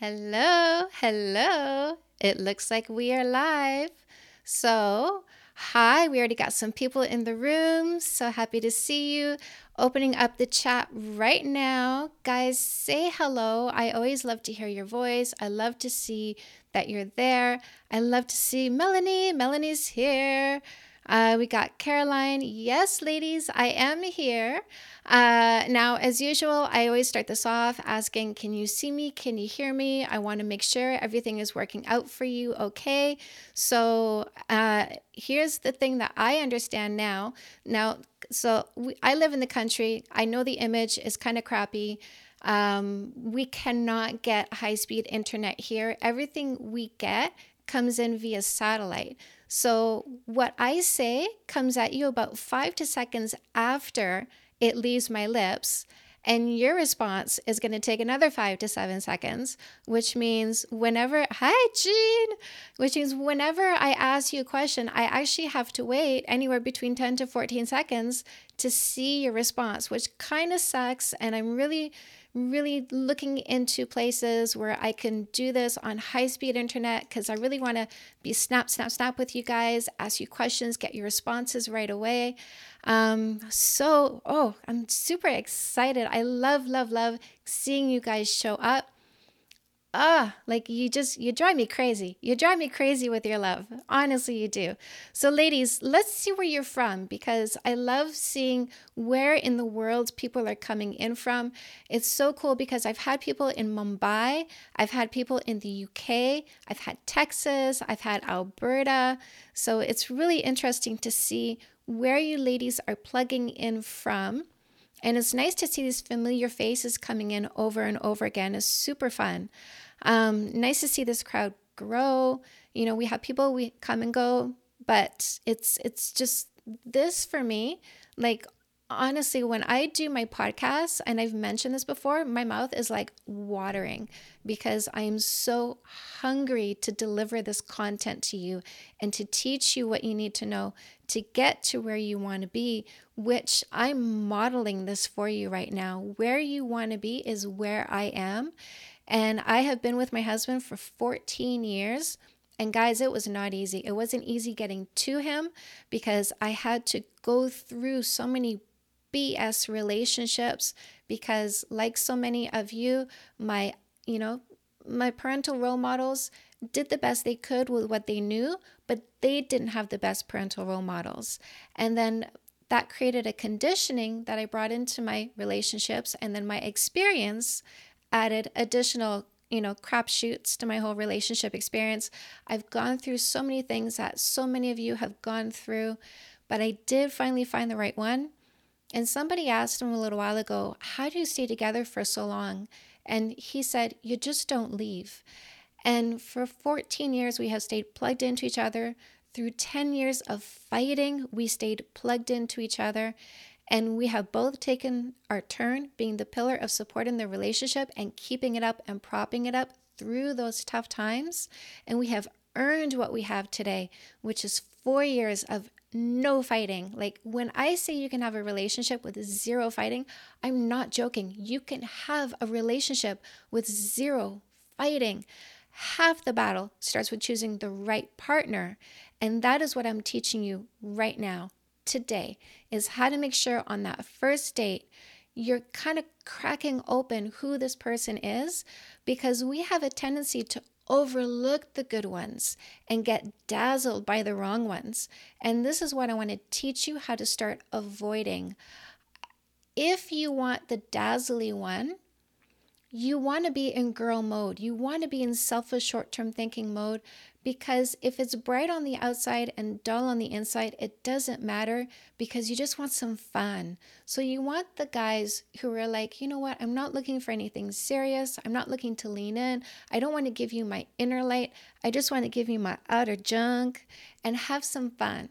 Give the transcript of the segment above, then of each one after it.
Hello, hello. It looks like we are live. So, hi, we already got some people in the room. So happy to see you. Opening up the chat right now. Guys, say hello. I always love to hear your voice. I love to see that you're there. I love to see Melanie. Melanie's here. Uh, we got Caroline. Yes, ladies, I am here. Uh, now, as usual, I always start this off asking, Can you see me? Can you hear me? I want to make sure everything is working out for you okay. So, uh, here's the thing that I understand now. Now, so we, I live in the country, I know the image is kind of crappy. Um, we cannot get high speed internet here. Everything we get comes in via satellite. So, what I say comes at you about five to seconds after it leaves my lips. And your response is going to take another five to seven seconds, which means whenever, hi, Jean, which means whenever I ask you a question, I actually have to wait anywhere between 10 to 14 seconds to see your response, which kind of sucks. And I'm really really looking into places where I can do this on high speed internet because I really want to be snap, snap, snap with you guys, ask you questions, get your responses right away. Um, so, oh, I'm super excited. I love, love, love seeing you guys show up ah, like you just, you drive me crazy. You drive me crazy with your love. Honestly, you do. So, ladies, let's see where you're from because I love seeing where in the world people are coming in from. It's so cool because I've had people in Mumbai, I've had people in the UK, I've had Texas, I've had Alberta. So, it's really interesting to see where you ladies are plugging in from. And it's nice to see these familiar faces coming in over and over again. It's super fun. Um, nice to see this crowd grow. You know, we have people we come and go, but it's it's just this for me. Like honestly, when I do my podcast, and I've mentioned this before, my mouth is like watering because I am so hungry to deliver this content to you and to teach you what you need to know to get to where you want to be, which I'm modeling this for you right now. Where you want to be is where I am. And I have been with my husband for 14 years. And guys, it was not easy. It wasn't easy getting to him because I had to go through so many BS relationships because, like so many of you, my, you know, my parental role models did the best they could with what they knew, but they didn't have the best parental role models. And then that created a conditioning that I brought into my relationships, and then my experience added additional you know, crap shoots to my whole relationship experience. I've gone through so many things that so many of you have gone through, but I did finally find the right one. And somebody asked him a little while ago, How do you stay together for so long? And he said, You just don't leave. And for 14 years, we have stayed plugged into each other. Through 10 years of fighting, we stayed plugged into each other. And we have both taken our turn being the pillar of support in the relationship and keeping it up and propping it up through those tough times. And we have earned what we have today, which is four years of no fighting. Like when I say you can have a relationship with zero fighting, I'm not joking. You can have a relationship with zero fighting. Half the battle starts with choosing the right partner. And that is what I'm teaching you right now, today, is how to make sure on that first date you're kind of cracking open who this person is because we have a tendency to overlook the good ones and get dazzled by the wrong ones. And this is what I want to teach you how to start avoiding. If you want the dazzly one, you want to be in girl mode. You want to be in selfish short term thinking mode because if it's bright on the outside and dull on the inside, it doesn't matter because you just want some fun. So you want the guys who are like, you know what, I'm not looking for anything serious. I'm not looking to lean in. I don't want to give you my inner light. I just want to give you my outer junk and have some fun.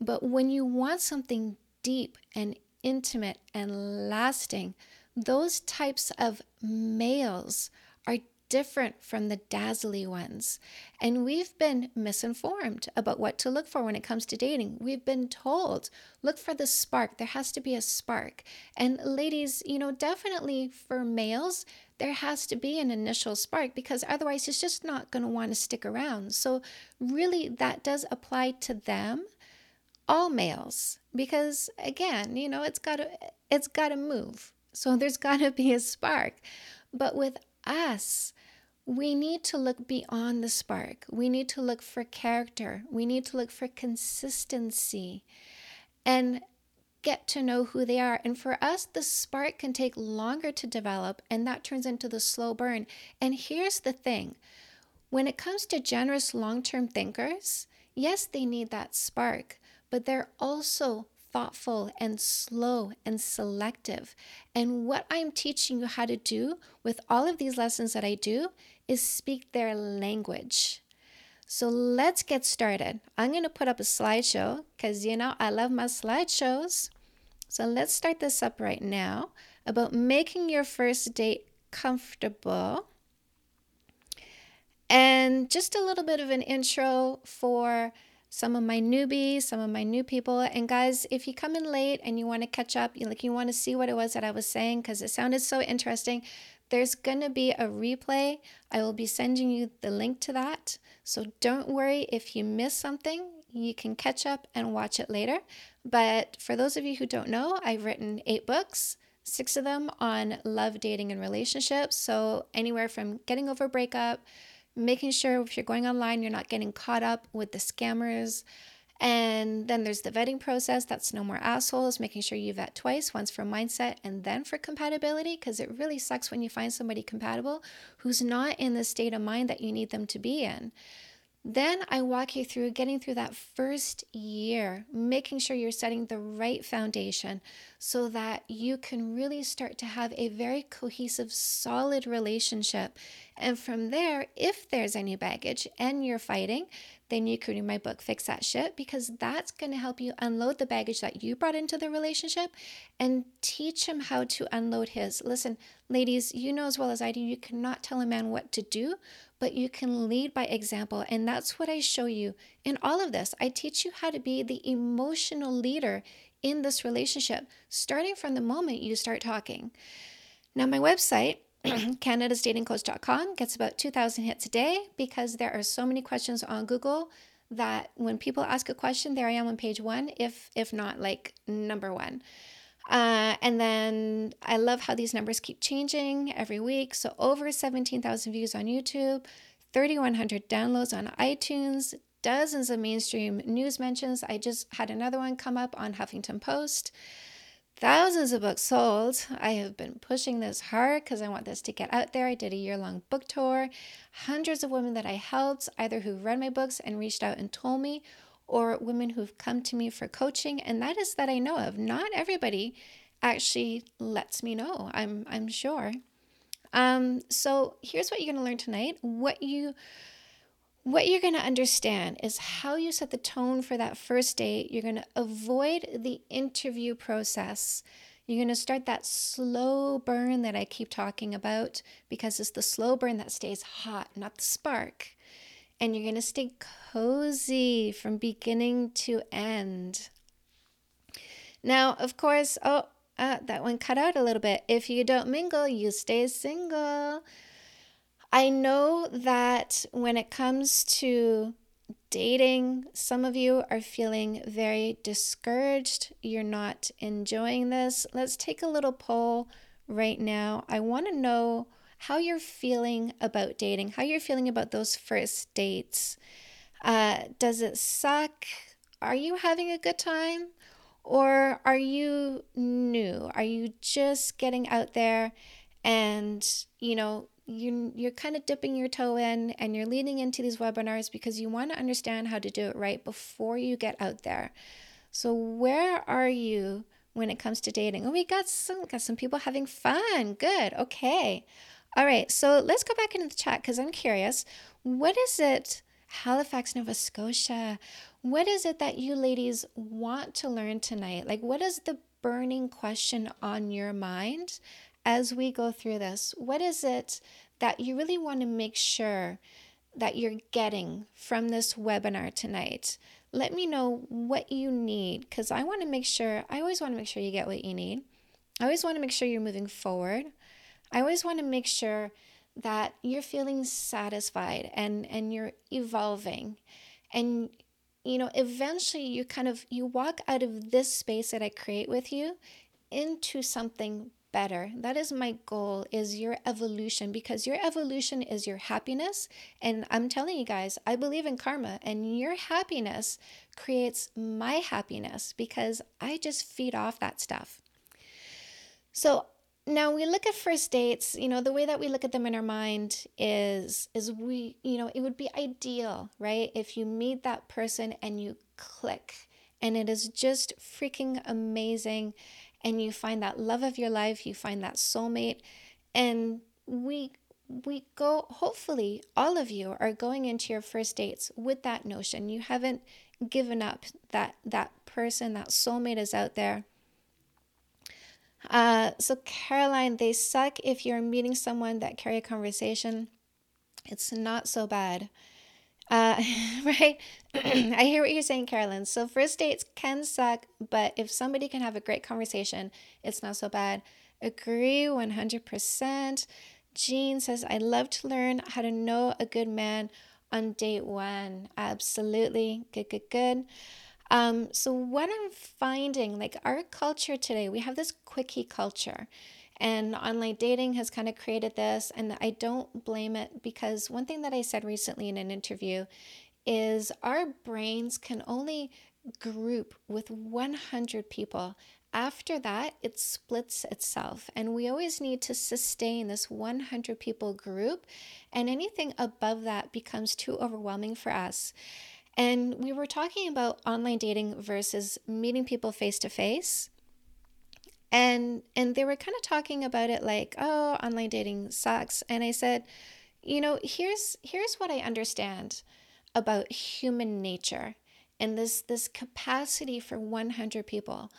But when you want something deep and intimate and lasting, those types of males are different from the dazzly ones. And we've been misinformed about what to look for when it comes to dating. We've been told, look for the spark. There has to be a spark. And ladies, you know, definitely for males, there has to be an initial spark because otherwise it's just not going to want to stick around. So, really, that does apply to them all males because again you know it's got to it's got to move so there's got to be a spark. But with us we need to look beyond the spark. We need to look for character. We need to look for consistency and get to know who they are. And for us the spark can take longer to develop and that turns into the slow burn. And here's the thing. When it comes to generous long-term thinkers yes they need that spark but they're also thoughtful and slow and selective. And what I'm teaching you how to do with all of these lessons that I do is speak their language. So let's get started. I'm going to put up a slideshow because you know I love my slideshows. So let's start this up right now about making your first date comfortable. And just a little bit of an intro for some of my newbies, some of my new people. And guys, if you come in late and you want to catch up, you like you want to see what it was that I was saying because it sounded so interesting, there's going to be a replay. I will be sending you the link to that. So don't worry if you miss something, you can catch up and watch it later. But for those of you who don't know, I've written 8 books. Six of them on love, dating, and relationships. So, anywhere from getting over breakup, making sure if you're going online, you're not getting caught up with the scammers. And then there's the vetting process. That's no more assholes, making sure you vet twice, once for mindset and then for compatibility, because it really sucks when you find somebody compatible who's not in the state of mind that you need them to be in. Then I walk you through getting through that first year, making sure you're setting the right foundation so that you can really start to have a very cohesive, solid relationship. And from there, if there's any baggage and you're fighting, then you can read my book, Fix That Shit, because that's going to help you unload the baggage that you brought into the relationship and teach him how to unload his. Listen, ladies, you know as well as I do, you cannot tell a man what to do, but you can lead by example. And that's what I show you in all of this. I teach you how to be the emotional leader in this relationship, starting from the moment you start talking. Now, my website, canadasdatingcoach.com, gets about 2,000 hits a day because there are so many questions on Google that when people ask a question, there I am on page one, if if not like number one. Uh, and then I love how these numbers keep changing every week. So over 17,000 views on YouTube, 3,100 downloads on iTunes, dozens of mainstream news mentions. I just had another one come up on Huffington Post. Thousands of books sold. I have been pushing this hard because I want this to get out there. I did a year long book tour. Hundreds of women that I helped, either who read my books and reached out and told me, or women who've come to me for coaching and that is that I know of. Not everybody actually lets me know. I'm I'm sure. Um, so here's what you're going to learn tonight. What you what you're going to understand is how you set the tone for that first date. You're going to avoid the interview process. You're going to start that slow burn that I keep talking about because it's the slow burn that stays hot, not the spark and you're going to stay cozy from beginning to end. Now, of course, oh, uh, that one cut out a little bit. If you don't mingle, you stay single. I know that when it comes to dating, some of you are feeling very discouraged. You're not enjoying this. Let's take a little poll right now. I want to know how you're feeling about dating, how you're feeling about those first dates. Uh, does it suck? Are you having a good time? Or are you new? Are you just getting out there and, you know, you, you're kind of dipping your toe in and you're leaning into these webinars because you want to understand how to do it right before you get out there. So, where are you when it comes to dating? Oh, we got some got some people having fun. Good. Okay. All right, so let's go back into the chat because I'm curious. What is it, Halifax, Nova Scotia? What is it that you ladies want to learn tonight? Like, what is the burning question on your mind as we go through this, what is it that you really want to make sure that you're getting from this webinar tonight? Let me know what you need because I want to make sure, I always want to make sure you get what you need. I always want to make sure you're moving forward. I always want to make sure that you're feeling satisfied and and you're evolving. And you know eventually you kind of you walk out of this space that I create with you into something better. That is my goal is your evolution because your evolution is your happiness. And i'm telling you guys i believe in karma and your happiness creates my happiness because i just feed off that stuff. So now we look at first dates you know the way that we look at them in our mind is is we you know it would be ideal right if you meet that person and you click and it is just freaking amazing and you find that love of your life you find that soulmate and we we go hopefully all of you are going into your first dates with that notion. You haven't given up that that person that soulmate is out there uh, so, Caroline, they suck if you're meeting someone that carry a conversation. It's not so bad. Uh, right? I hear what you're saying, Caroline. So, first dates can suck, but if somebody can have a great conversation, it's not so bad. Agree 100%. Jean says, I love to learn how to know a good man on date one. Absolutely. Good, good, good. Um, so what I'm finding, like our culture today, we have this quickie culture. And online dating has kind of created this, and I don't blame it because one thing that I said recently in an interview is our brains can only group with 100 people. After that, it splits itself, and we always need to sustain this 100 people group, and anything above that becomes too overwhelming for us. And we were talking about online dating versus meeting people face to face. And and they were kind of talking about it like, "Oh, online dating sucks." And I said, "You know, here's here's what I understand about human nature and this this capacity for 100 people.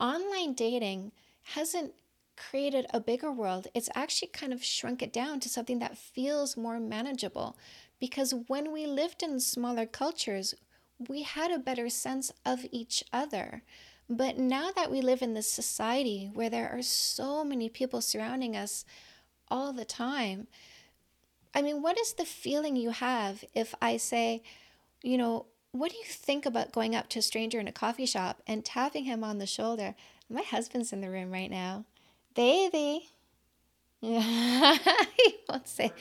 Online dating hasn't created a bigger world. It's actually kind of shrunk it down to something that feels more manageable because when we lived in smaller cultures, we had a better sense of each other. But now that we live in this society where there are so many people surrounding us all the time, I mean, what is the feeling you have if I say, you know, what do you think about going up to a stranger in a coffee shop and tapping him on the shoulder? My husband's in the room right now. Baby. he won't say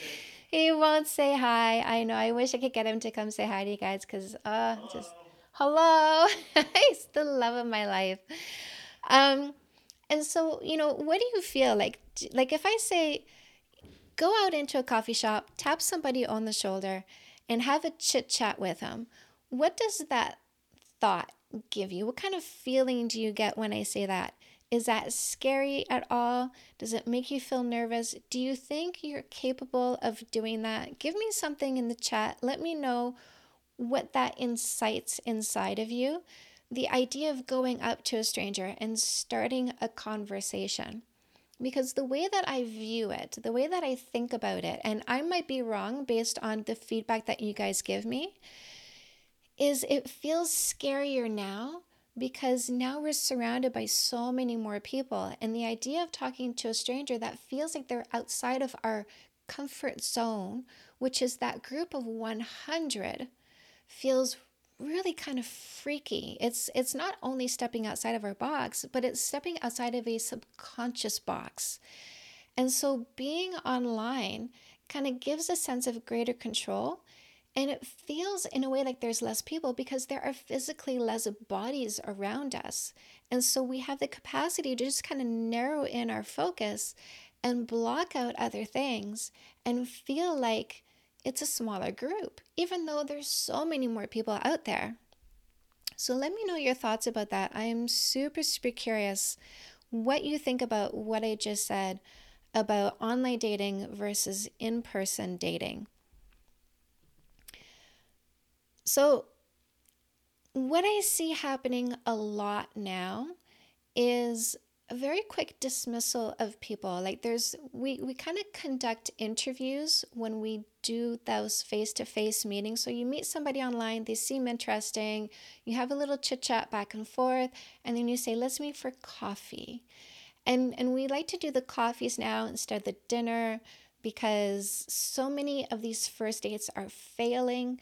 he won't say hi. I know. I wish I could get him to come say hi to you guys because, uh, just hello. He's the love of my life. Um, and so, you know, what do you feel like? Like if I say, go out into a coffee shop, tap somebody on the shoulder, and have a chit chat with them, what does that thought give you? What kind of feeling do you get when I say that? Is that scary at all? Does it make you feel nervous? Do you think you're capable of doing that? Give me something in the chat. Let me know what that incites inside of you. The idea of going up to a stranger and starting a conversation. Because the way that I view it, the way that I think about it, and I might be wrong based on the feedback that you guys give me, is it feels scarier now because now we're surrounded by so many more people. And the idea of talking to a stranger that feels like they're outside of our comfort zone, which is that group of 100, feels really kind of freaky. It's it's not only stepping outside of our box, but it's stepping outside of a subconscious box. And so being online kind of gives a sense of greater control and it feels in a way like there's less people because there are physically less bodies around us. And so we have the capacity to just kind of narrow in our focus and block out other things and feel like it's a smaller group, even though there's so many more people out there. So let me know your thoughts about that. I am super, super curious what you think about what I just said about online dating versus in person dating. So, what I see happening a lot now is a very quick dismissal of people. Like there's we we kind of conduct interviews when we do those face-to-face meetings. So you meet somebody online, they seem interesting, you have a little chit-chat back and forth, and then you say, "Let's meet for coffee." And and we like to do the coffees now instead of the dinner because so many of these first dates are failing.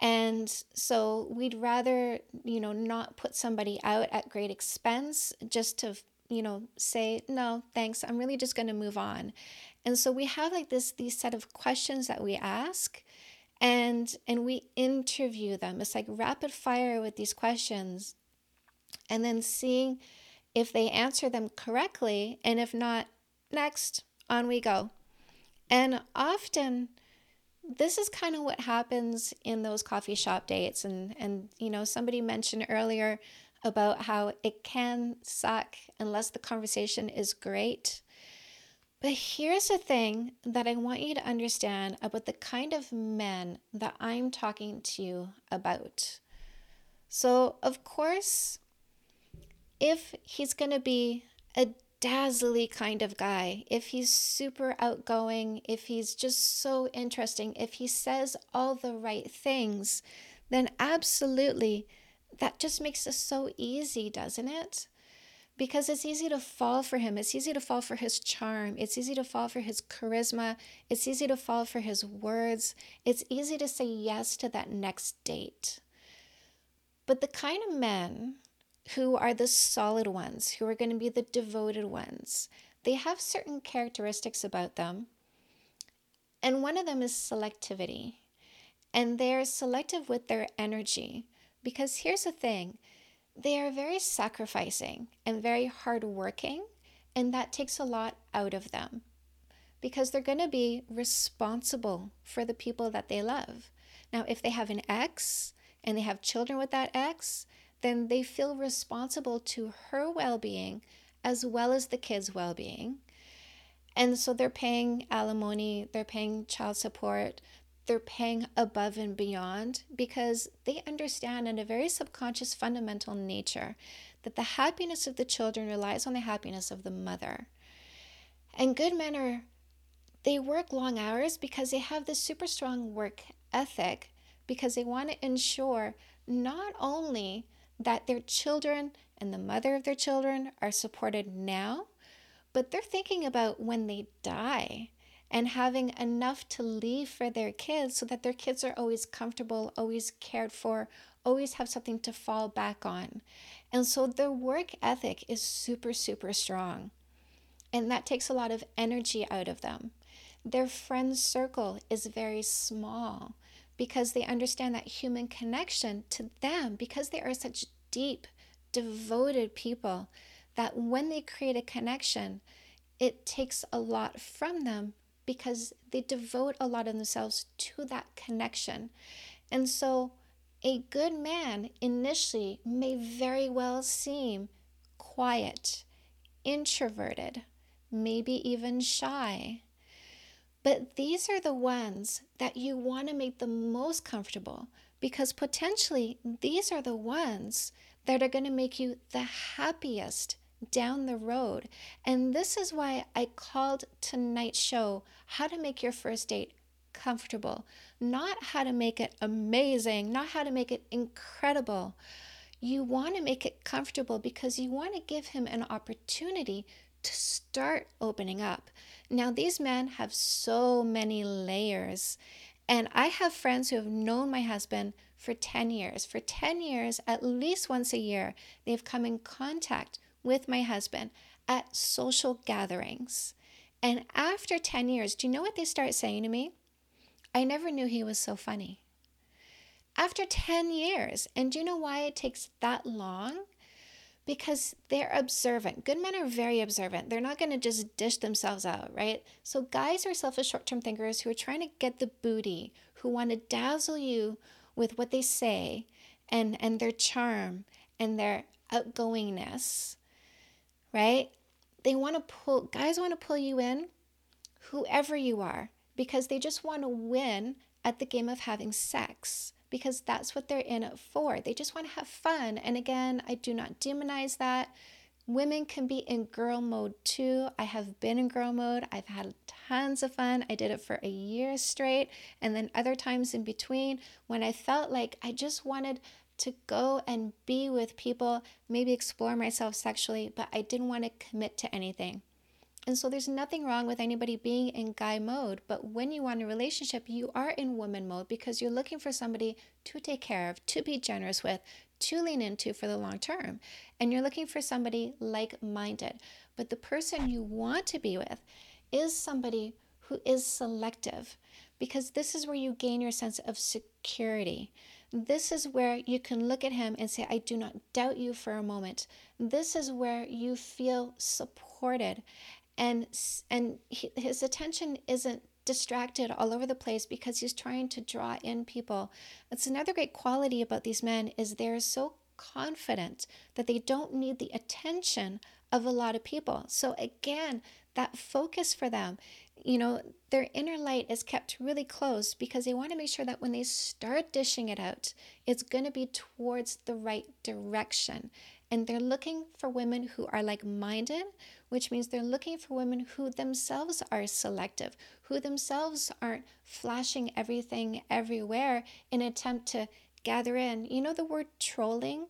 And so we'd rather, you know, not put somebody out at great expense just to you know, say, no, thanks, I'm really just going to move on. And so we have like this, these set of questions that we ask and and we interview them it's like rapid fire with these questions and then seeing if they answer them correctly and if not next on we go and often this is kind of what happens in those coffee shop dates and and you know somebody mentioned earlier about how it can suck unless the conversation is great. But here's the thing that I want you to understand about the kind of men that I'm talking to you about. So, of course, if he's going to be a dazzly kind of guy, if he's super outgoing, if he's just so interesting, if he says all the right things, then absolutely that just makes it so easy, doesn't it? Because it's easy to fall for him. It's easy to fall for his charm. It's easy to fall for his charisma. It's easy to fall for his words. It's easy to say yes to that next date. But the kind of men who are the solid ones, who are going to be the devoted ones, they have certain characteristics about them. And one of them is selectivity. And they're selective with their energy. Because here's the thing they are very sacrificing and very hardworking, and that takes a lot out of them because they're going to be responsible for the people that they love. Now, if they have an ex and they have children with that ex, then they feel responsible to her well being as well as the kids' well being. And so they're paying alimony, they're paying child support, they're paying above and beyond because they understand in a very subconscious fundamental nature that the happiness of the children relies on the happiness of the mother. And good men are they work long hours because they have this super strong work ethic because they want to ensure not only that their children and the mother of their children are supported now, but they're thinking about when they die and having enough to leave for their kids so that their kids are always comfortable, always cared for, always have something to fall back on. And so their work ethic is super, super strong. And that takes a lot of energy out of them. Their friend circle is very small because they understand that human connection to them, because they are such deep, devoted people, that when they create a connection, it takes a lot from them because they devote a lot of themselves to that connection. And so, a good man initially may very well seem quiet, introverted, maybe even shy. But these are the ones that you want to make the most comfortable because potentially these are the ones that are going to make you the happiest down the road. And this is why I called tonight's show How to Make Your First Date Comfortable, not how to make it amazing, not how to make it incredible. You want to make it comfortable because you want to give him an opportunity to start opening up. Now, these men have so many layers. And I have friends who have known my husband for 10 years. For 10 years, at least once a year, they've come in contact with my husband at social gatherings. And after 10 years, do you know what they start saying to me? I never knew he was so funny. After 10 years. And do you know why it takes that long? Because they're observant. Good men are very observant. They're not going to just dish themselves out, right? So, guys are selfish short term thinkers who are trying to get the booty, who want to dazzle you with what they say and, and their charm and their outgoingness right? They want to pull, guys want to pull you in, whoever you are, because they just want to win at the game of having sex because that's what they're in it for. They just want to have fun. And again, I do not demonize that. Women can be in girl mode too. I have been in girl mode. I've had tons of fun. I did it for a year straight. And then other times in between when I felt like I just wanted to go and be with people, maybe explore myself sexually, but I didn't want to commit to anything. And so there's nothing wrong with anybody being in guy mode. But when you want a relationship, you are in woman mode because you're looking for somebody to take care of, to be generous with, to lean into for the long term. And you're looking for somebody like minded. But the person you want to be with is somebody who is selective because this is where you gain your sense of security. This is where you can look at him and say, I do not doubt you for a moment. This is where you feel supported and and he, his attention isn't distracted all over the place because he's trying to draw in people. That's another great quality about these men is they're so confident that they don't need the attention of a lot of people. So again, that focus for them, you know, their inner light is kept really close because they want to make sure that when they start dishing it out, it's going to be towards the right direction. And they're looking for women who are like minded, which means they're looking for women who themselves are selective, who themselves aren't flashing everything everywhere in attempt to gather in. You know the word trolling?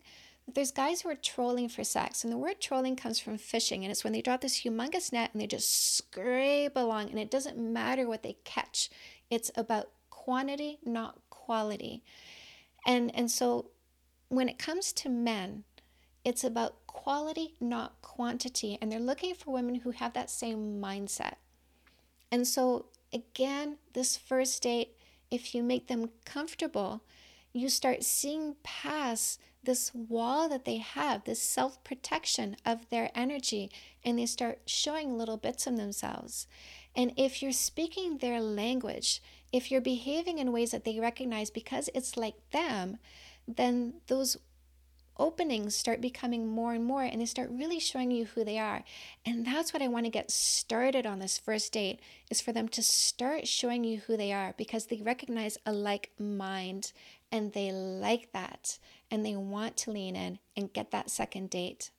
There's guys who are trolling for sex, and the word trolling comes from fishing, and it's when they drop this humongous net and they just scrape along, and it doesn't matter what they catch. It's about quantity, not quality. And and so when it comes to men, it's about quality, not quantity. And they're looking for women who have that same mindset. And so, again, this first date, if you make them comfortable, you start seeing past this wall that they have, this self protection of their energy, and they start showing little bits of themselves. And if you're speaking their language, if you're behaving in ways that they recognize because it's like them, then those openings start becoming more and more and they start really showing you who they are. And that's what i want to get started on this first date is for them to start showing you who they are because they recognize a like mind and they like that and they want to lean in and get that second date.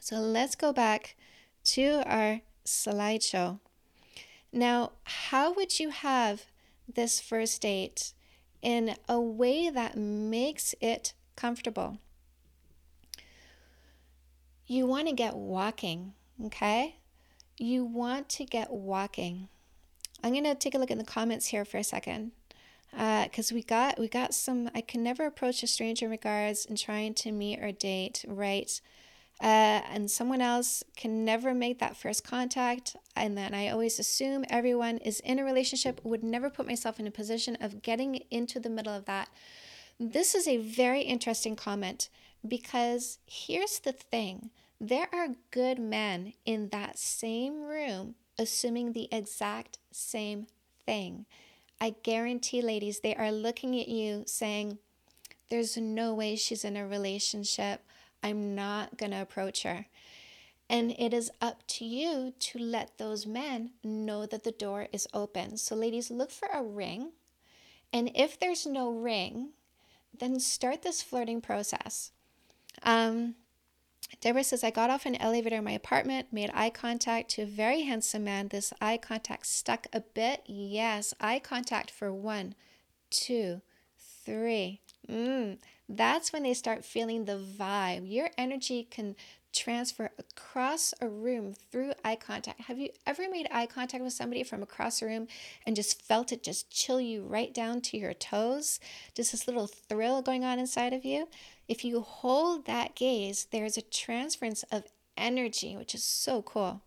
So let's go back to our slideshow. Now how would you have this first date in a way that makes it comfortable. You want to get walking, okay? You want to get walking. I'm gonna take a look in the comments here for a second, because uh, we got we got some. I can never approach a stranger in regards in trying to meet or date, right? Uh, and someone else can never make that first contact. And then I always assume everyone is in a relationship, would never put myself in a position of getting into the middle of that. This is a very interesting comment because here's the thing there are good men in that same room assuming the exact same thing. I guarantee, ladies, they are looking at you saying, There's no way she's in a relationship. I'm not going to approach her. And it is up to you to let those men know that the door is open. So, ladies, look for a ring. And if there's no ring, then start this flirting process. Um, Deborah says, I got off an elevator in my apartment, made eye contact to a very handsome man. This eye contact stuck a bit. Yes, eye contact for one, two, three. Mm, that's when they start feeling the vibe. Your energy can transfer across a room through eye contact. Have you ever made eye contact with somebody from across a room and just felt it just chill you right down to your toes? Just this little thrill going on inside of you? If you hold that gaze, there's a transference of energy, which is so cool.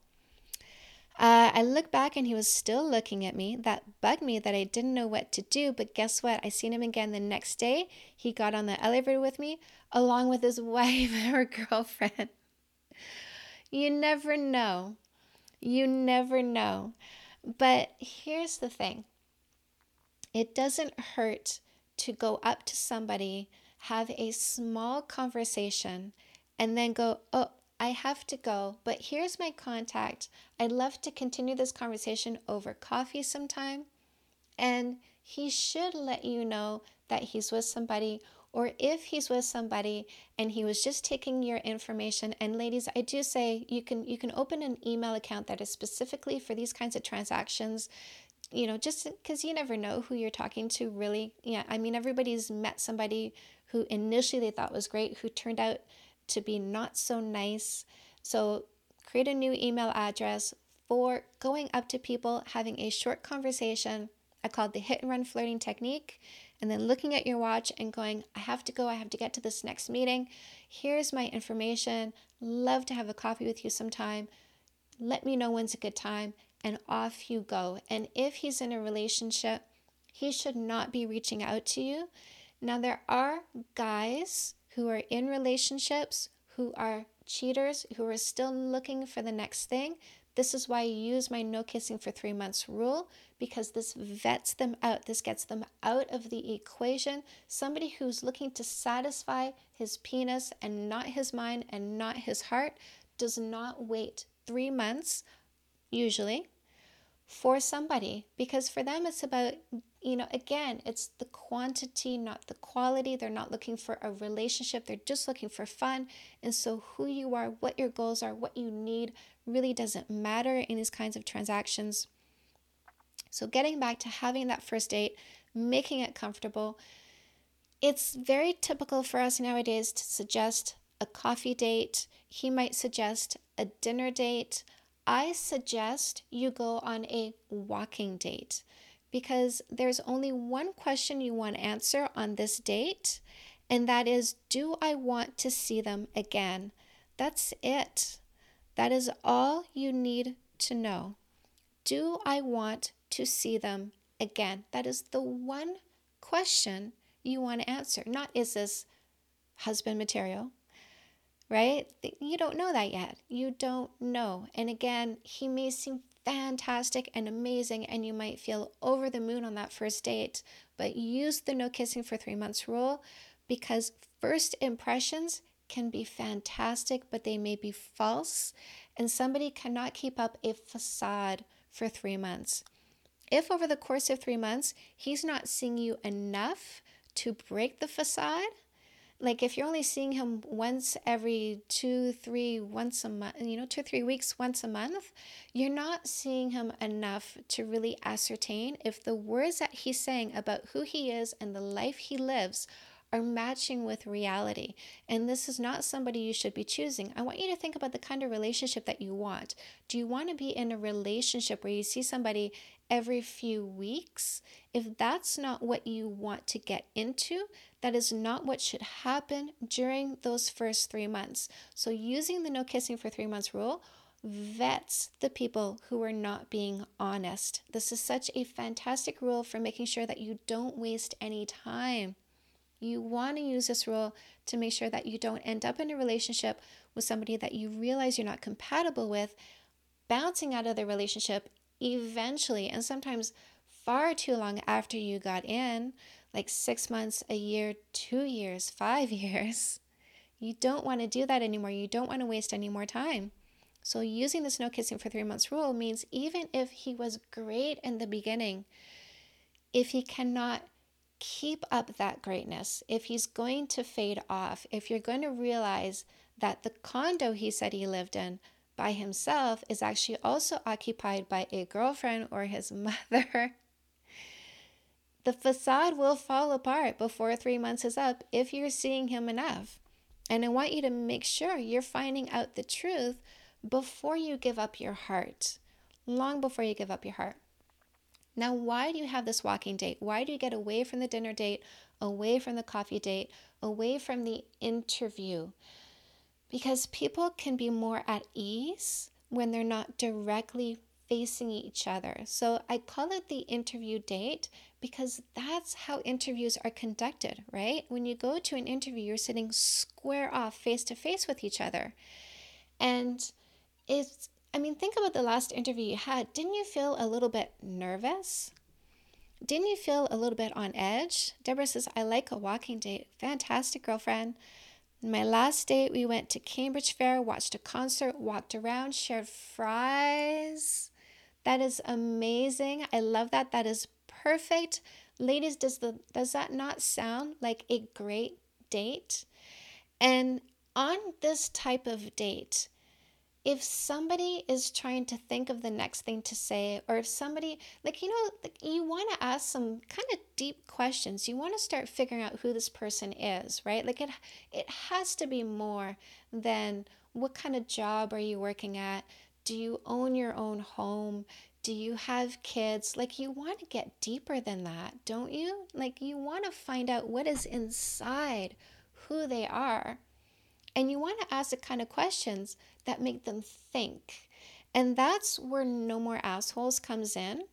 Uh, I look back and he was still looking at me. That bugged me that I didn't know what to do. But guess what? I seen him again the next day. He got on the elevator with me, along with his wife or girlfriend. You never know. You never know. But here's the thing it doesn't hurt to go up to somebody, have a small conversation, and then go, Oh, I have to go, but here's my contact. I'd love to continue this conversation over coffee sometime. And he should let you know that he's with somebody or if he's with somebody and he was just taking your information. And ladies i do say you can you can open an email account that is specifically for these kinds of transactions you know just because you never know who you're talking to really. Yeah i mean everybody's met somebody who initially they thought was great who turned out to be not so nice. So create a new email address for going up to people having a short conversation. I call it the hit and run flirting technique and then looking at your watch and going, I have to go, I have to get to this next meeting. Here's my information. Love to have a coffee with you sometime. Let me know when's a good time, and off you go. And if he's in a relationship, he should not be reaching out to you. Now, there are guys who are in relationships who are cheaters, who are still looking for the next thing. This is why I use my no kissing for three months rule because this vets them out. This gets them out of the equation. Somebody who's looking to satisfy his penis and not his mind and not his heart does not wait three months, usually, for somebody because for them it's about you know again it's the quantity not the quality. They're not looking for a relationship. They're just looking for fun. And so who you are what your goals are what you need really doesn't matter in these kinds of transactions. So getting back to having that first date making it comfortable it's very typical for us nowadays to suggest a coffee date. He might suggest a dinner date I suggest you go on a walking date because there's only one question you want to answer on this date, and that is Do I want to see them again? That's it. That is all you need to know. Do I want to see them again? That is the one question you want to answer. Not is this husband material? Right? You don't know that yet. You don't know. And again, he may seem fantastic and amazing, and you might feel over the moon on that first date, but use the no kissing for three months rule because first impressions can be fantastic, but they may be false, and somebody cannot keep up a facade for three months. If over the course of three months he's not seeing you enough to break the facade, like if you're only seeing him once every two, three, once a month, you know, two, three weeks, once a month, you're not seeing him enough to really ascertain if the words that he's saying about who he is and the life he lives are matching with reality. And this is not somebody you should be choosing. I want you to think about the kind of relationship that you want. Do you want to be in a relationship where you see somebody every few weeks? If that's not what you want to get into, that is not what should happen during those first three months. So, using the no kissing for three months rule vets the people who are not being honest. This is such a fantastic rule for making sure that you don't waste any time. You want to use this rule to make sure that you don't end up in a relationship with somebody that you realize you're not compatible with, bouncing out of the relationship eventually, and sometimes far too long after you got in, like six months, a year, two years, five years. You don't want to do that anymore. You don't want to waste any more time. So, using this no kissing for three months rule means even if he was great in the beginning, if he cannot keep up that greatness, if he's going to fade off, if you're going to realize that the condo he said he lived in by himself is actually also occupied by a girlfriend or his mother, the facade will fall apart before three months is up if you're seeing him enough. And I want you to make sure you're finding out the truth before you give up your heart, long before you give up your heart. Now, why do you have this walking date? Why do you get away from the dinner date, away from the coffee date, away from the interview? Because people can be more at ease when they're not directly facing each other. So I call it the interview date because that's how interviews are conducted, right? When you go to an interview, you're sitting square off face to face with each other. And it's I mean, think about the last interview you had. Didn't you feel a little bit nervous? Didn't you feel a little bit on edge? Deborah says, I like a walking date. Fantastic, girlfriend. My last date, we went to Cambridge Fair, watched a concert, walked around, shared fries. That is amazing. I love that. That is perfect. Ladies, does the does that not sound like a great date? And on this type of date, if somebody is trying to think of the next thing to say, or if somebody, like, you know, like you want to ask some kind of deep questions, you want to start figuring out who this person is, right? Like, it, it has to be more than what kind of job are you working at? Do you own your own home? Do you have kids? Like, you want to get deeper than that, don't you? Like, you want to find out what is inside who they are. And you want to ask the kind of questions that make them think. And that's where No More Assholes comes in,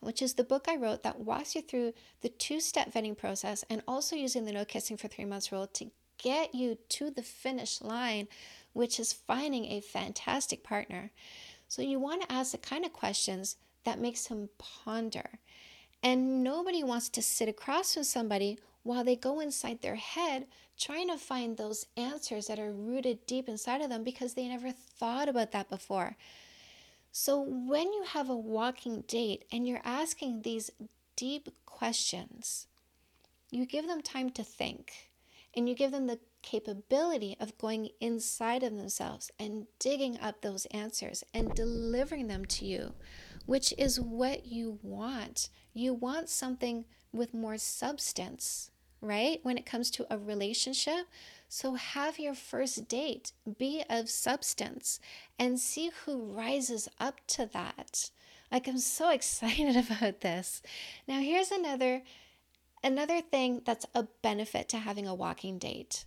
which is the book I wrote that walks you through the two step vetting process and also using the no kissing for three months rule to get you to the finish line, which is finding a fantastic partner. So you want to ask the kind of questions that makes him ponder. And nobody wants to sit across from somebody while they go inside their head trying to find those answers that are rooted deep inside of them because they never thought about that before. So, when you have a walking date and you're asking these deep questions, you give them time to think and you give them the capability of going inside of themselves and digging up those answers and delivering them to you, which is what you want. You want something with more substance right? When it comes to a relationship. So have your first date be of substance and see who rises up to that. Like I'm so excited about this. Now here's another another thing that's a benefit to having a walking date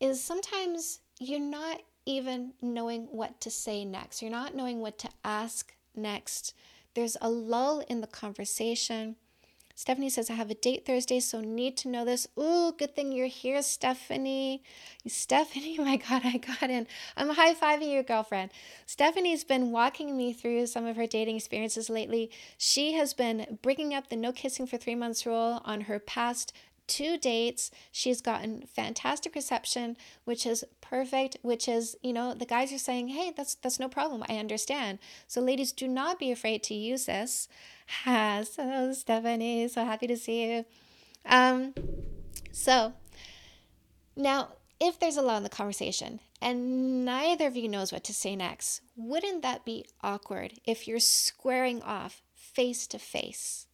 is sometimes you're not even knowing what to say next. You're not knowing what to ask next. There's a lull in the conversation. Stephanie says, I have a date Thursday, so need to know this. Ooh, good thing you're here, Stephanie. Stephanie, my God, I got in. I'm high fiving your girlfriend. Stephanie's been walking me through some of her dating experiences lately. She has been bringing up the no kissing for three months rule on her past two dates. She's gotten fantastic reception, which is perfect, which is, you know, the guys are saying, "Hey, that's that's no problem. I understand." So ladies, do not be afraid to use this. so Stephanie, so happy to see you. Um so now if there's a lot in the conversation and neither of you knows what to say next, wouldn't that be awkward if you're squaring off face to face?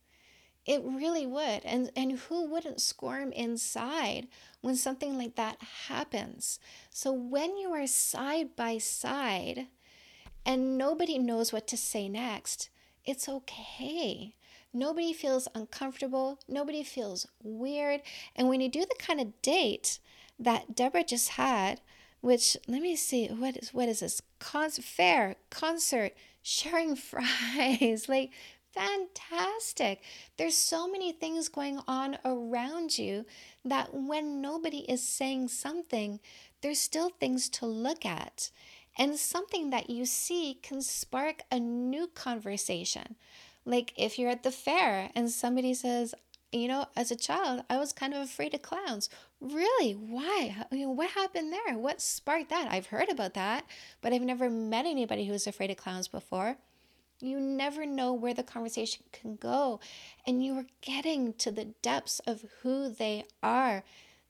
It really would. And and who wouldn't squirm inside when something like that happens? So when you are side by side and nobody knows what to say next, it's okay. Nobody feels uncomfortable, nobody feels weird. And when you do the kind of date that Deborah just had, which let me see what is what is this Con- fair concert sharing fries like fantastic. There's so many things going on around you that when nobody is saying something, there's still things to look at. And something that you see can spark a new conversation. Like if you're at the fair and somebody says, you know, as a child, I was kind of afraid of clowns. Really? Why? I mean, what happened there? What sparked that? I've heard about that, but I've never met anybody who was afraid of clowns before. You never know where the conversation can go. And you are getting to the depths of who they are,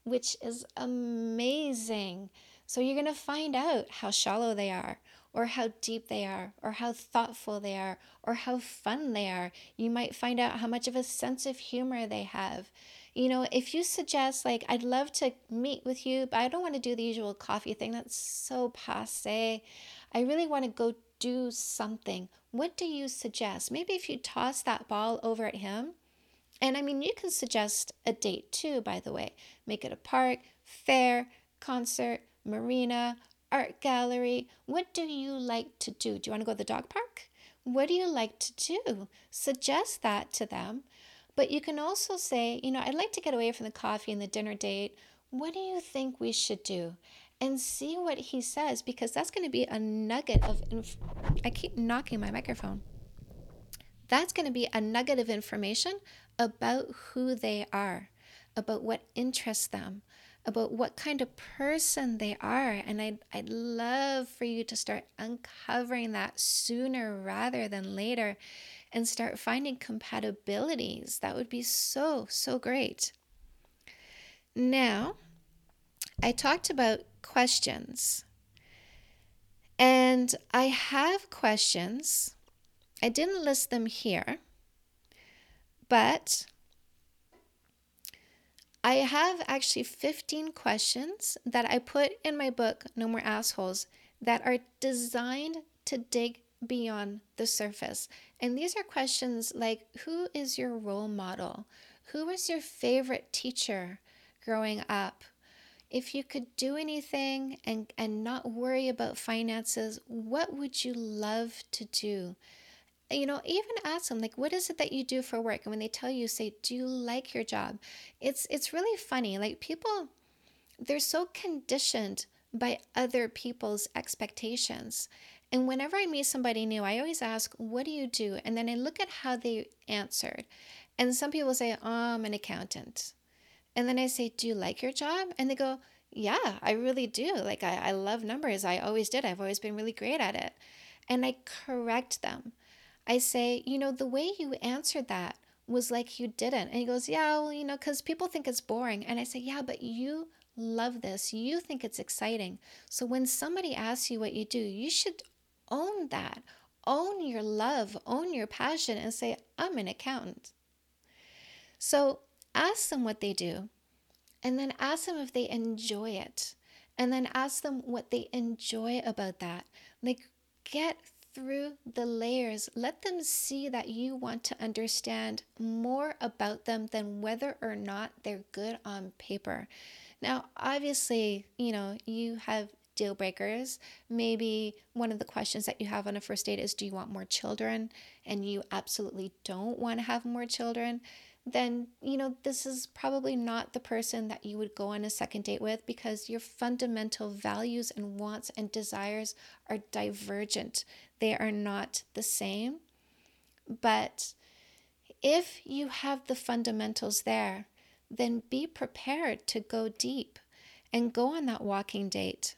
which is amazing. So you're going to find out how shallow they are, or how deep they are, or how thoughtful they are, or how fun they are. You might find out how much of a sense of humor they have. You know, if you suggest, like, I'd love to meet with you, but I don't want to do the usual coffee thing, that's so passe. I really want to go do something. What do you suggest? Maybe if you toss that ball over at him, and I mean, you can suggest a date too, by the way. Make it a park, fair, concert, marina, art gallery. What do you like to do? Do you want to go to the dog park? What do you like to do? Suggest that to them. But you can also say, you know, I'd like to get away from the coffee and the dinner date. What do you think we should do? And see what he says because that's going to be a nugget of inf- I keep knocking my microphone. That's going to be a nugget of information about who they are, about what interests them, about what kind of person they are. And I'd, I'd love for you to start uncovering that sooner rather than later and start finding compatibilities. That would be so, so great. Now, I talked about questions. And I have questions. I didn't list them here, but I have actually 15 questions that I put in my book, No More Assholes, that are designed to dig beyond the surface. And these are questions like Who is your role model? Who was your favorite teacher growing up? If you could do anything and, and not worry about finances, what would you love to do? you know, even ask them like, what is it that you do for work? And when they tell you, say, do you like your job? It's it's really funny. Like people, they're so conditioned by other people's expectations. And whenever I meet somebody new, I always ask, what do you do? And then I look at how they answered. And some people say, oh, I'm an accountant. And then I say, do you like your job? And they go, yeah, I really do. Like, I, I love numbers. I always did. I've always been really great at it. And I correct them. I say, you know, the way you answered that was like you didn't. And he goes, yeah, well, you know, because people think it's boring. And I say, yeah, but you love this. You think it's exciting. So when somebody asks you what you do, you should own that. Own your love, own your passion, and say, I'm an accountant. So ask them what they do, and then ask them if they enjoy it, and then ask them what they enjoy about that. Like, get through the layers. Let them see that you want to understand more about them than whether or not they're good on paper. Now, obviously, you know, you have deal breakers. Maybe one of the questions that you have on a first date is Do you want more children? And you absolutely don't want to have more children then you know this is probably not the person that you would go on a second date with because your fundamental values and wants and desires are divergent. They are not the same. But if you have the fundamentals there, then be prepared to go deep and go on that walking date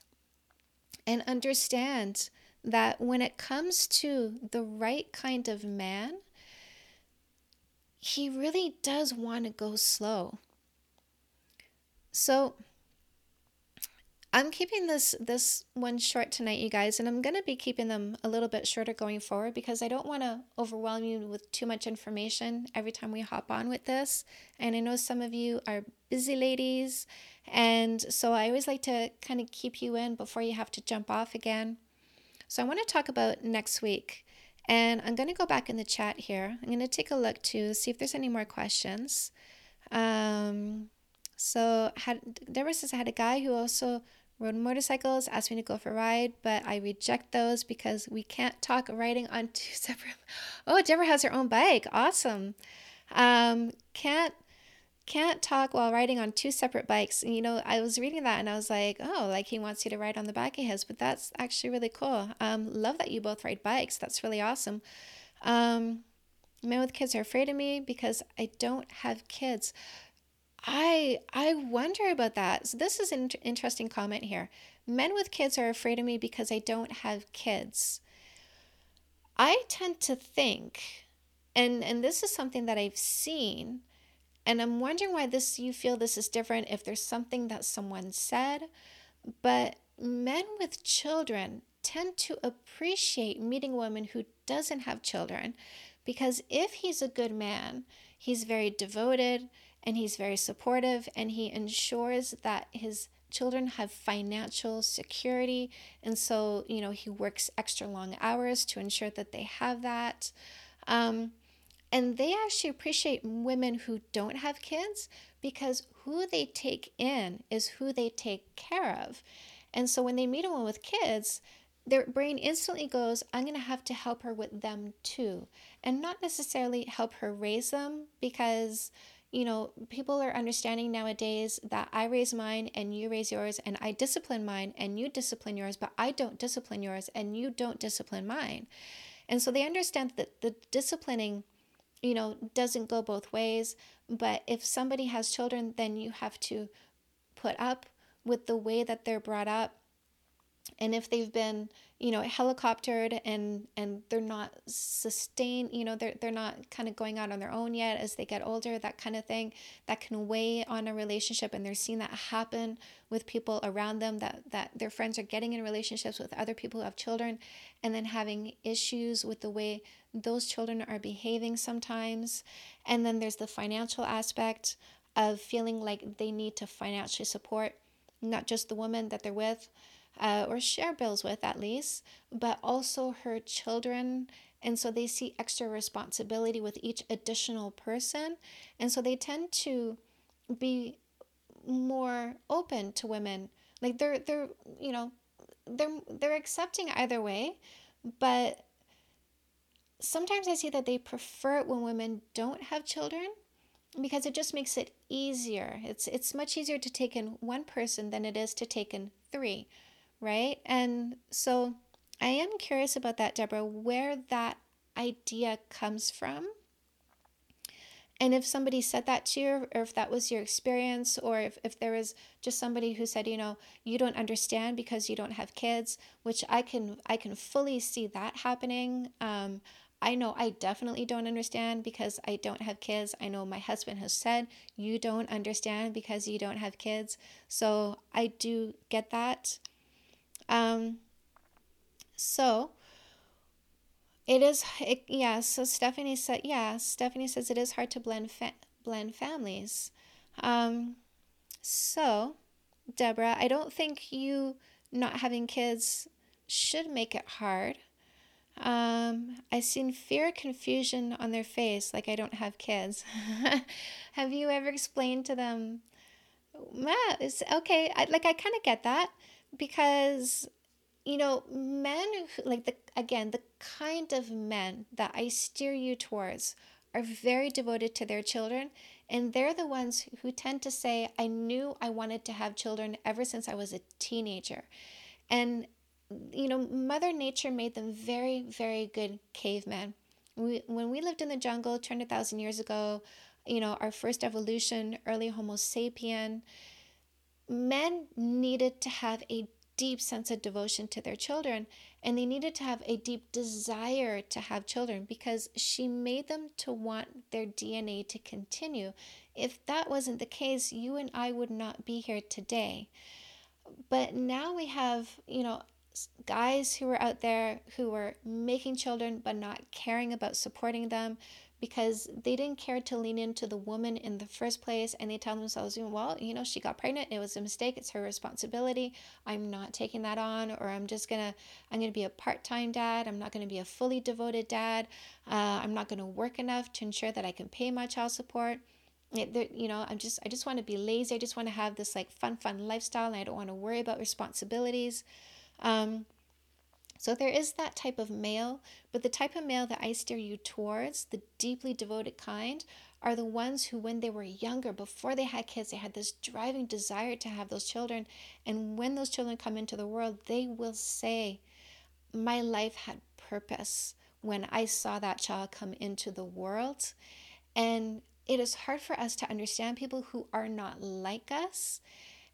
and understand that when it comes to the right kind of man, he really does want to go slow. So I'm keeping this this one short tonight, you guys, and I'm going to be keeping them a little bit shorter going forward because I don't want to overwhelm you with too much information every time we hop on with this. And I know some of you are busy ladies, and so I always like to kind of keep you in before you have to jump off again. So I want to talk about next week. And I'm going to go back in the chat here. I'm going to take a look to see if there's any more questions. Um, so had Deborah says I had a guy who also rode motorcycles, asked me to go for a ride, but I reject those because we can't talk riding on two separate. Oh, Deborah has her own bike. Awesome. Um, can't can't talk while riding on two separate bikes. And, you know, I was reading that and I was like, oh, like he wants you to ride on the back of his, but that's actually really cool. Um, love that you both ride bikes. That's really awesome. Um, men with kids are afraid of me because I don't have kids. I I wonder about that. So this is an interesting comment here. Men with kids are afraid of me because I don't have kids. I tend to think, and and this is something that I've seen and I'm wondering why this you feel this is different if there's something that someone said, but men with children tend to appreciate meeting a woman who doesn't have children because if he's a good man, he's very devoted and he's very supportive and he ensures that his children have financial security. And so you know he works extra long hours to ensure that they have that. Um, and they actually appreciate women who don't have kids because who they take in is who they take care of. And so when they meet a woman with kids, their brain instantly goes, I'm going to have to help her with them too. And not necessarily help her raise them because, you know, people are understanding nowadays that I raise mine and you raise yours, and I discipline mine and you discipline yours, but I don't discipline yours and you don't discipline mine. And so they understand that the disciplining you know, doesn't go both ways. But if somebody has children, then you have to put up with the way that they're brought up and if they've been you know helicoptered and and they're not sustained you know they're, they're not kind of going out on their own yet as they get older that kind of thing that can weigh on a relationship and they're seeing that happen with people around them that that their friends are getting in relationships with other people who have children and then having issues with the way those children are behaving sometimes. And then there's the financial aspect of feeling like they need to financially support not just the woman that they're with uh, or share bills with at least, but also her children. And so they see extra responsibility with each additional person. And so they tend to be more open to women. Like they're they're you know they're they're accepting either way, but sometimes I see that they prefer it when women don't have children because it just makes it easier. It's it's much easier to take in one person than it is to take in three right? And so I am curious about that, Deborah, where that idea comes from. And if somebody said that to you, or if that was your experience, or if, if there was just somebody who said, you know, you don't understand because you don't have kids, which I can I can fully see that happening. Um, I know I definitely don't understand because I don't have kids. I know my husband has said you don't understand because you don't have kids. So I do get that. Um, so it is, it, yeah. So Stephanie said, yeah. Stephanie says it is hard to blend fa- blend families. Um, so Deborah, I don't think you not having kids should make it hard. Um, I've seen fear, confusion on their face, like I don't have kids. have you ever explained to them, Matt, it's okay. I, like I kind of get that because you know men who, like the again the kind of men that i steer you towards are very devoted to their children and they're the ones who tend to say i knew i wanted to have children ever since i was a teenager. And you know mother nature made them very very good cavemen. We, when we lived in the jungle 200,000 years ago you know our first evolution early homo sapien men needed to have a deep sense of devotion to their children and they needed to have a deep desire to have children because she made them to want their DNA to continue. If that wasn't the case, you and I would not be here today. But now we have, you know, guys who were out there who were making children but not caring about supporting them, because they didn't care to lean into the woman in the first place and they tell themselves well you know she got pregnant. It was a mistake. It's her responsibility. I'm not taking that on or i'm just gonna i'm gonna be a part-time dad. I'm not gonna be a fully devoted dad. Uh, i'm not gonna work enough to ensure that i can pay my child support. It, you know i'm just i just want to be lazy. I just want to have this like fun fun lifestyle and i don't want to worry about responsibilities. Um, so there is that type of male, but the type of male that I steer you towards, the deeply devoted kind, are the ones who, when they were younger, before they had kids, they had this driving desire to have those children. And when those children come into the world, they will say, My life had purpose when I saw that child come into the world. And it is hard for us to understand people who are not like us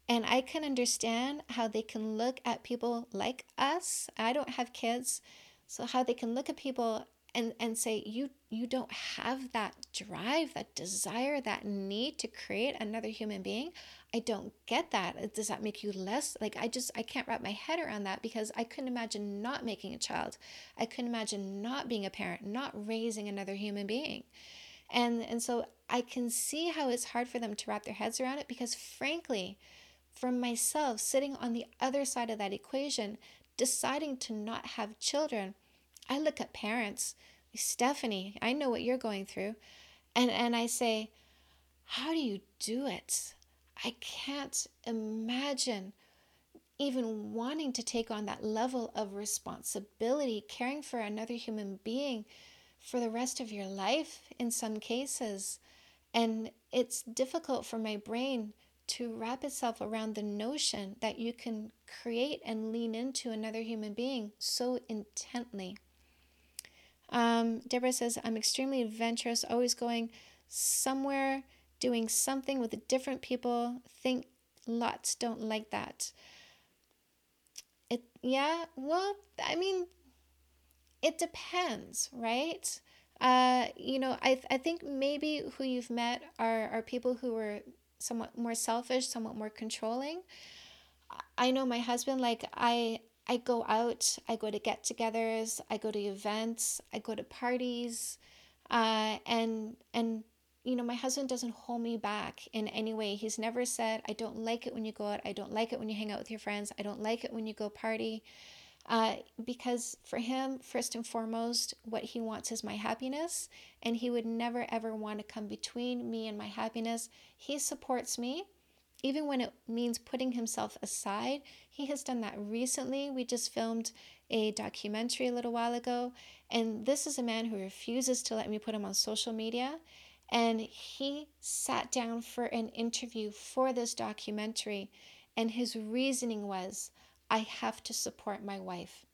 and I can understand how they can look at people like us. I don't have kids, so how they can look at people and, and say, you you don't have that drive, that desire, that need to create another human being. I don't get that. Does that make you less? Like I just I can't wrap my head around that because I couldn't imagine not making a child. I couldn't imagine not being a parent, not raising another human being. And and so I can see how it's hard for them to wrap their heads around it because frankly, from myself sitting on the other side of that equation, deciding to not have children, I look at parents, Stephanie, I know what you're going through, and, and I say, How do you do it? I can't imagine even wanting to take on that level of responsibility, caring for another human being for the rest of your life in some cases. And it's difficult for my brain to wrap itself around the notion that you can create and lean into another human being so intently. Um, Deborah says, I'm extremely adventurous, always going somewhere, doing something with different people. Think Lots don't like that. It yeah, well, I mean, it depends, right? Uh, you know, I I think maybe who you've met are are people who are somewhat more selfish, somewhat more controlling. I know my husband like I I go out, I go to get-togethers, I go to events, I go to parties, uh, and and you know my husband doesn't hold me back in any way. He's never said I don't like it when you go out, I don't like it when you hang out with your friends, I don't like it when you go party. Uh, because for him, first and foremost, what he wants is my happiness, and he would never ever want to come between me and my happiness. He supports me, even when it means putting himself aside. He has done that recently. We just filmed a documentary a little while ago, and this is a man who refuses to let me put him on social media. And he sat down for an interview for this documentary, and his reasoning was, I have to support my wife.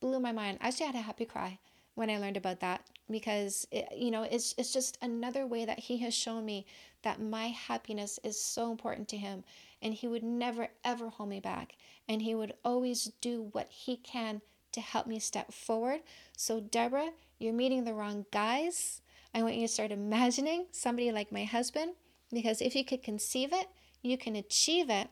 Blew my mind. I actually had a happy cry when I learned about that because it, you know it's it's just another way that he has shown me that my happiness is so important to him and he would never ever hold me back and he would always do what he can to help me step forward. So Deborah, you're meeting the wrong guys. I want you to start imagining somebody like my husband because if you could conceive it, you can achieve it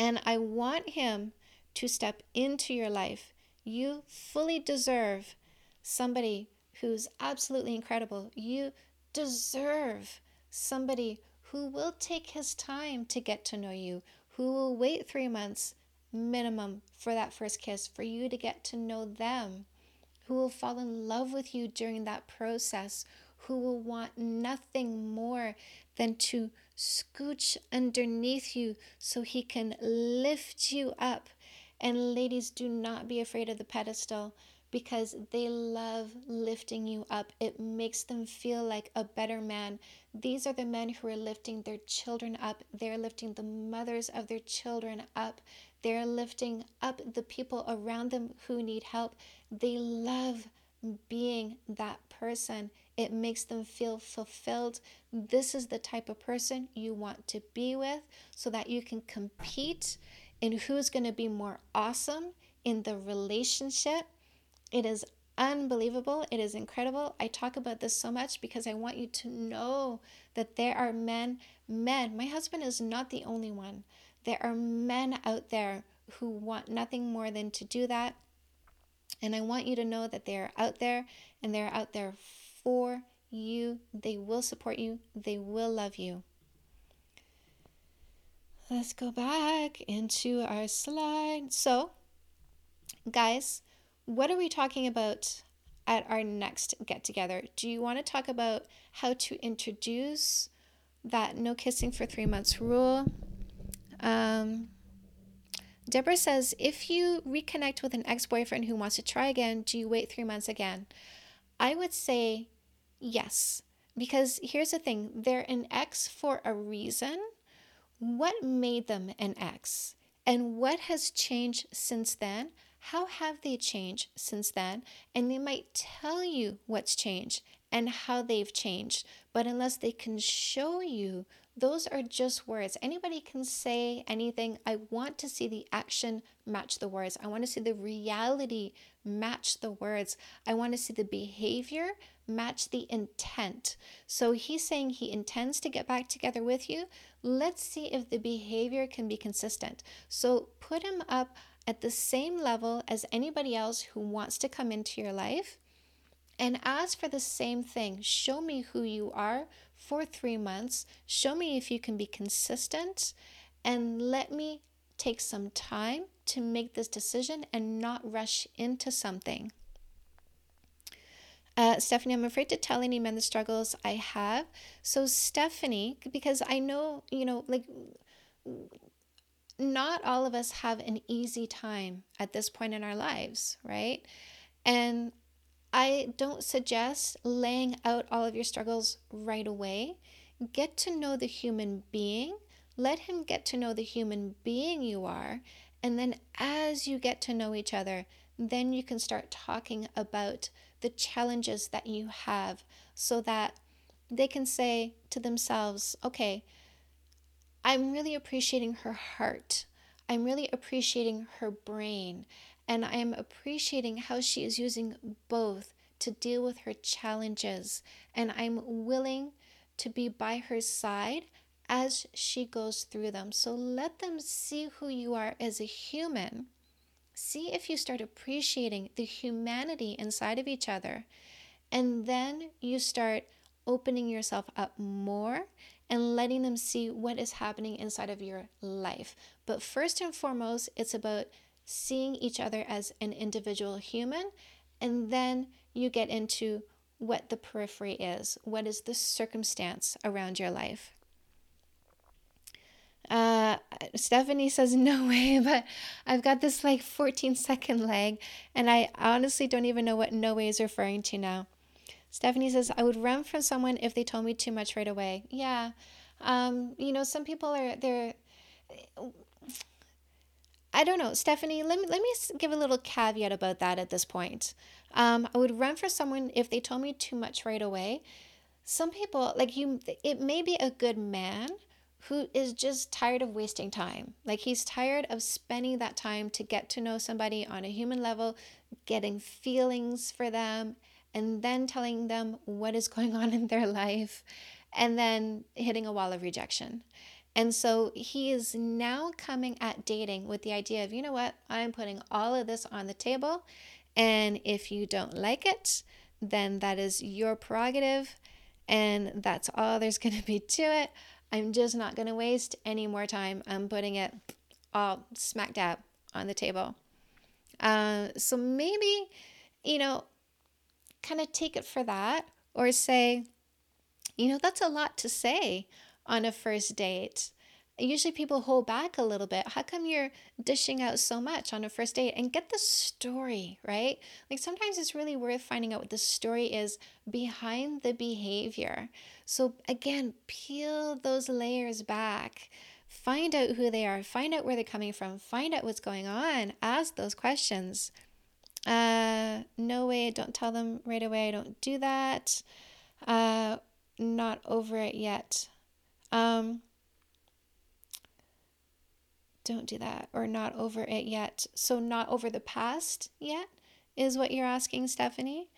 and I want Him to step into your life. You fully deserve somebody who's absolutely incredible. You deserve somebody who will take his time to get to know you, who will wait three months minimum for that first kiss, for you to get to know them, who will fall in love with you during that process, who will want nothing more than to scooch underneath you so he can lift you up. And ladies, do not be afraid of the pedestal because they love lifting you up. It makes them feel like a better man. These are the men who are lifting their children up. They're lifting the mothers of their children up. They're lifting up the people around them who need help. They love being that person. It makes them feel fulfilled. This is the type of person you want to be with so that you can compete in who's going to be more awesome in the relationship. It is unbelievable. It is incredible. I talk about this so much because I want you to know that there are men, men. My husband is not the only one. There are men out there who want nothing more than to do that and I want you to know that they are out there and they're out there for you. They will support you, they will love you. Let's go back into our slide. So, guys, what are we talking about at our next get together? Do you want to talk about how to introduce that no kissing for three months rule? Um, Deborah says, if you reconnect with an ex boyfriend who wants to try again, do you wait three months again? I would say yes, because here's the thing they're an ex for a reason. What made them an ex? And what has changed since then? How have they changed since then? And they might tell you what's changed and how they've changed. But unless they can show you those are just words. Anybody can say anything. I want to see the action match the words. I want to see the reality match the words. I want to see the behavior match the intent. So he's saying he intends to get back together with you. Let's see if the behavior can be consistent. So put him up at the same level as anybody else who wants to come into your life and ask for the same thing. Show me who you are for three months. Show me if you can be consistent and let me take some time to make this decision and not rush into something. Uh, Stephanie, I'm afraid to tell any men the struggles I have. So, Stephanie, because I know, you know, like, not all of us have an easy time at this point in our lives, right? And I don't suggest laying out all of your struggles right away. Get to know the human being. Let him get to know the human being you are. And then as you get to know each other, then you can start talking about the challenges that you have so that they can say to themselves, okay, I'm really appreciating her heart. I'm really appreciating her brain. And I'm appreciating how she is using both to deal with her challenges. And I'm willing to be by her side as she goes through them. So let them see who you are as a human. See if you start appreciating the humanity inside of each other. And then you start opening yourself up more and letting them see what is happening inside of your life. But first and foremost, it's about seeing each other as an individual human, and then you get into what the periphery is, what is the circumstance around your life. Uh, Stephanie says, No way, but I've got this like 14 second lag, and I honestly don't even know what no way is referring to now. Stephanie says, I would run from someone if they told me too much right away. Yeah. Um, you know, some people are, they're, I don't know, Stephanie. Let me let me give a little caveat about that at this point. Um, I would run for someone if they told me too much right away. Some people like you. It may be a good man who is just tired of wasting time. Like he's tired of spending that time to get to know somebody on a human level, getting feelings for them, and then telling them what is going on in their life, and then hitting a wall of rejection. And so he is now coming at dating with the idea of, you know what, I'm putting all of this on the table. And if you don't like it, then that is your prerogative. And that's all there's going to be to it. I'm just not going to waste any more time. I'm putting it all smack dab on the table. Uh, so maybe, you know, kind of take it for that or say, you know, that's a lot to say on a first date. Usually people hold back a little bit. How come you're dishing out so much on a first date? And get the story, right? Like sometimes it's really worth finding out what the story is behind the behavior. So again, peel those layers back. Find out who they are, find out where they're coming from, find out what's going on, ask those questions. Uh, no way, don't tell them right away, I don't do that. Uh, not over it yet. Um, don't do that or not over it yet. So not over the past yet is what you're asking, Stephanie.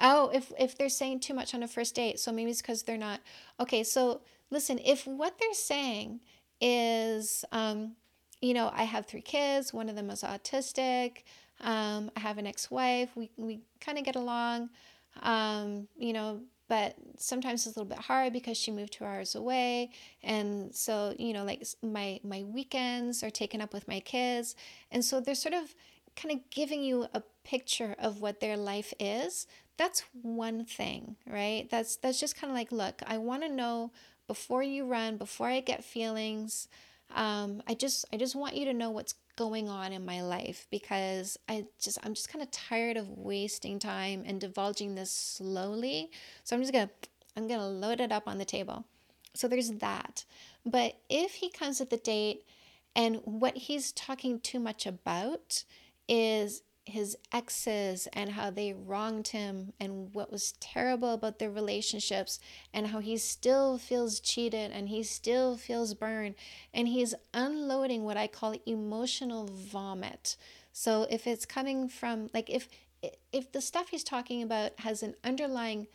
Oh, if if they're saying too much on a first date, so maybe it's because they're not. Okay, so listen, if what they're saying is, um, you know, I have three kids, one of them is autistic, um, I have an ex-wife, we we kind of get along, um, you know, but sometimes it's a little bit hard because she moved two hours away. And so you know like my my weekends are taken up with my kids. And so they're sort of kind of giving you a picture of what their life is. That's one thing right? That's that's just kind of like look i want to know before you run before i get feelings um, i just i just want you to know what's going on in my life because I just I'm just kind of tired of wasting time and divulging this slowly. So I'm just going to I'm going to load it up on the table. So there's that. But if he comes at the date and what he's talking too much about is his exes and how they wronged him and what was terrible about their relationships and how he still feels cheated and he still feels burned and he's unloading what I call emotional vomit. So if it's coming from like if if the stuff he's talking about has an underlying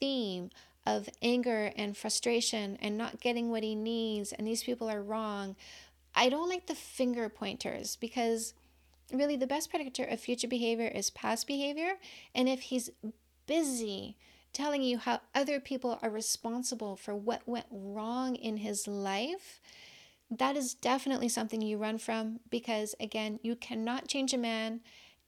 theme of anger and frustration and not getting what he needs and these people are wrong, I don't like the finger pointers because really the best predictor of future behavior is past behavior. And if he's busy telling you how other people are responsible for what went wrong in his life, that is definitely something you run from because, again, you cannot change a man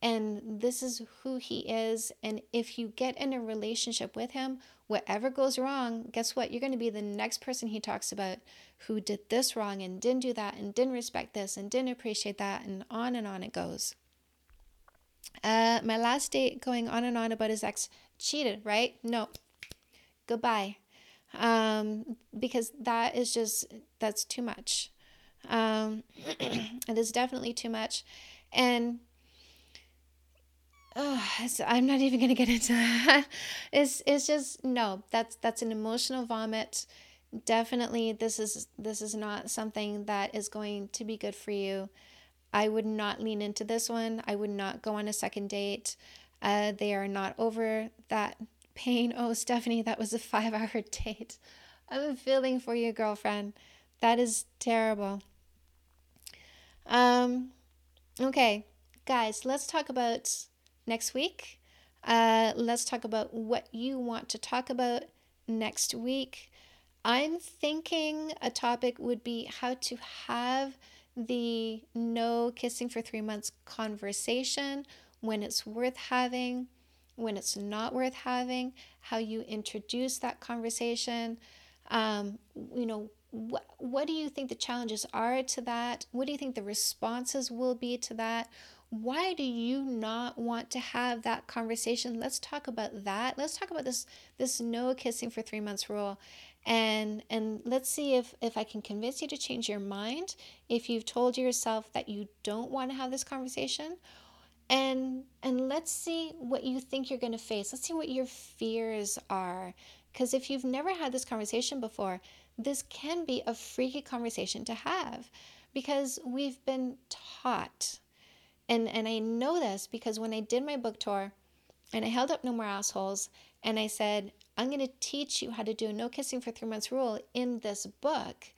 and this is who he is. And if you get in a relationship with him, whatever goes wrong, guess what? You're going to be the next person he talks about who did this wrong and didn't do that and didn't respect this and didn't appreciate that, and on and on it goes. Uh, my last date going on and on about his ex cheated, right? No. Goodbye. Um, because that is just, that's too much. Um, it is definitely too much. And oh, I'm not even gonna get into that. It's it's just no. That's that's an emotional vomit. definitely this is this is not something that is going to be good for you. I would not lean into this one. I would not go on a second date. Uh, they are not over that pain. Oh, Stephanie, that was a five hour date. I'm feeling for you, girlfriend. That is terrible. Um, okay, guys, let's talk about next week. Uh, let's talk about what you want to talk about next week. I'm thinking a topic would be how to have the no kissing for three months conversation when it's worth having, when it's not worth having, how you introduce that conversation. Um, you know, what, what do you think the challenges are to that? What do you think the responses will be to that? Why do you not want to have that conversation? Let's talk about that. Let's talk about this this no kissing for 3 months rule. And and let's see if if I can convince you to change your mind if you've told yourself that you don't want to have this conversation. And and let's see what you think you're going to face. Let's see what your fears are. Because if you've never had this conversation before this can be a freaky conversation to have. Because we've been taught and and I know this because when I did my book tour and I held up no more assholes and I said I'm going to teach you how to do a no kissing for 3 months rule in this book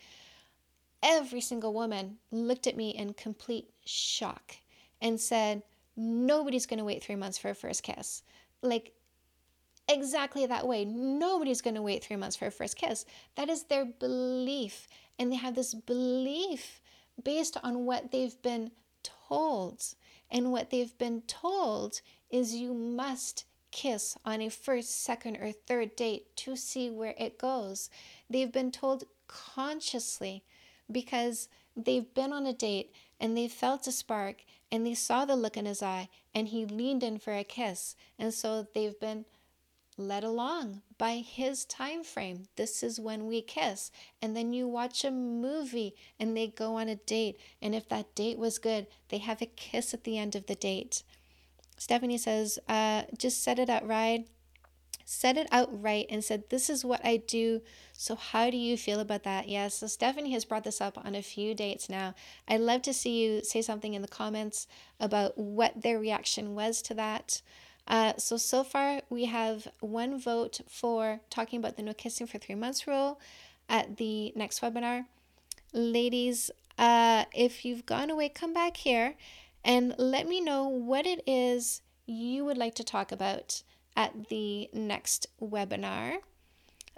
every single woman looked at me in complete shock and said nobody's going to wait 3 months for a first kiss like exactly that way. Nobody's going to wait three months for a first kiss. That is their belief. And they have this belief based on what they've been told. And what they've been told is you must kiss on a first, second, or third date to see where it goes. They've been told consciously because they've been on a date and they felt a spark and they saw the look in his eye and he leaned in for a kiss. And so they've been led along by his time frame. This is when we kiss. And then you watch a movie and they go on a date. And if that date was good, they have a kiss at the end of the date. Stephanie says, uh, just set it out right. Set it out right and said, This is what I do. So, how do you feel about that? Yes. Yeah, so, Stephanie has brought this up on a few dates now. I'd love to see you say something in the comments about what their reaction was to that. Uh, so, so far we have one vote for talking about the no kissing for three months rule at the next webinar. Ladies, uh, if you've gone away, come back here and let me know what it is you would like to talk about at the next webinar.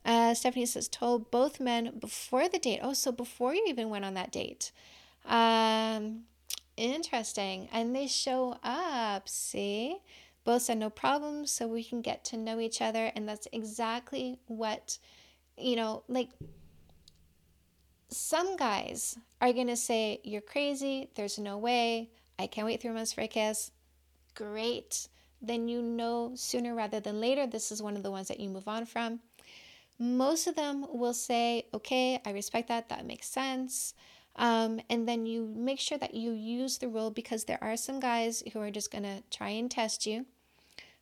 Uh, Stephanie says, told both men before the date. Oh, so before you even went on that date. Um, interesting. And they show up, see? Both said no problems so we can get to know each other and that's exactly what you know like some guys are going to say you're crazy there's no way i can't wait three months for a kiss. Great. Then you know sooner rather than later this is one of the ones that you move on from. Most of them will say okay i respect that that makes sense. Um, and then you make sure that you use the rule because there are some guys who are just going to try and test you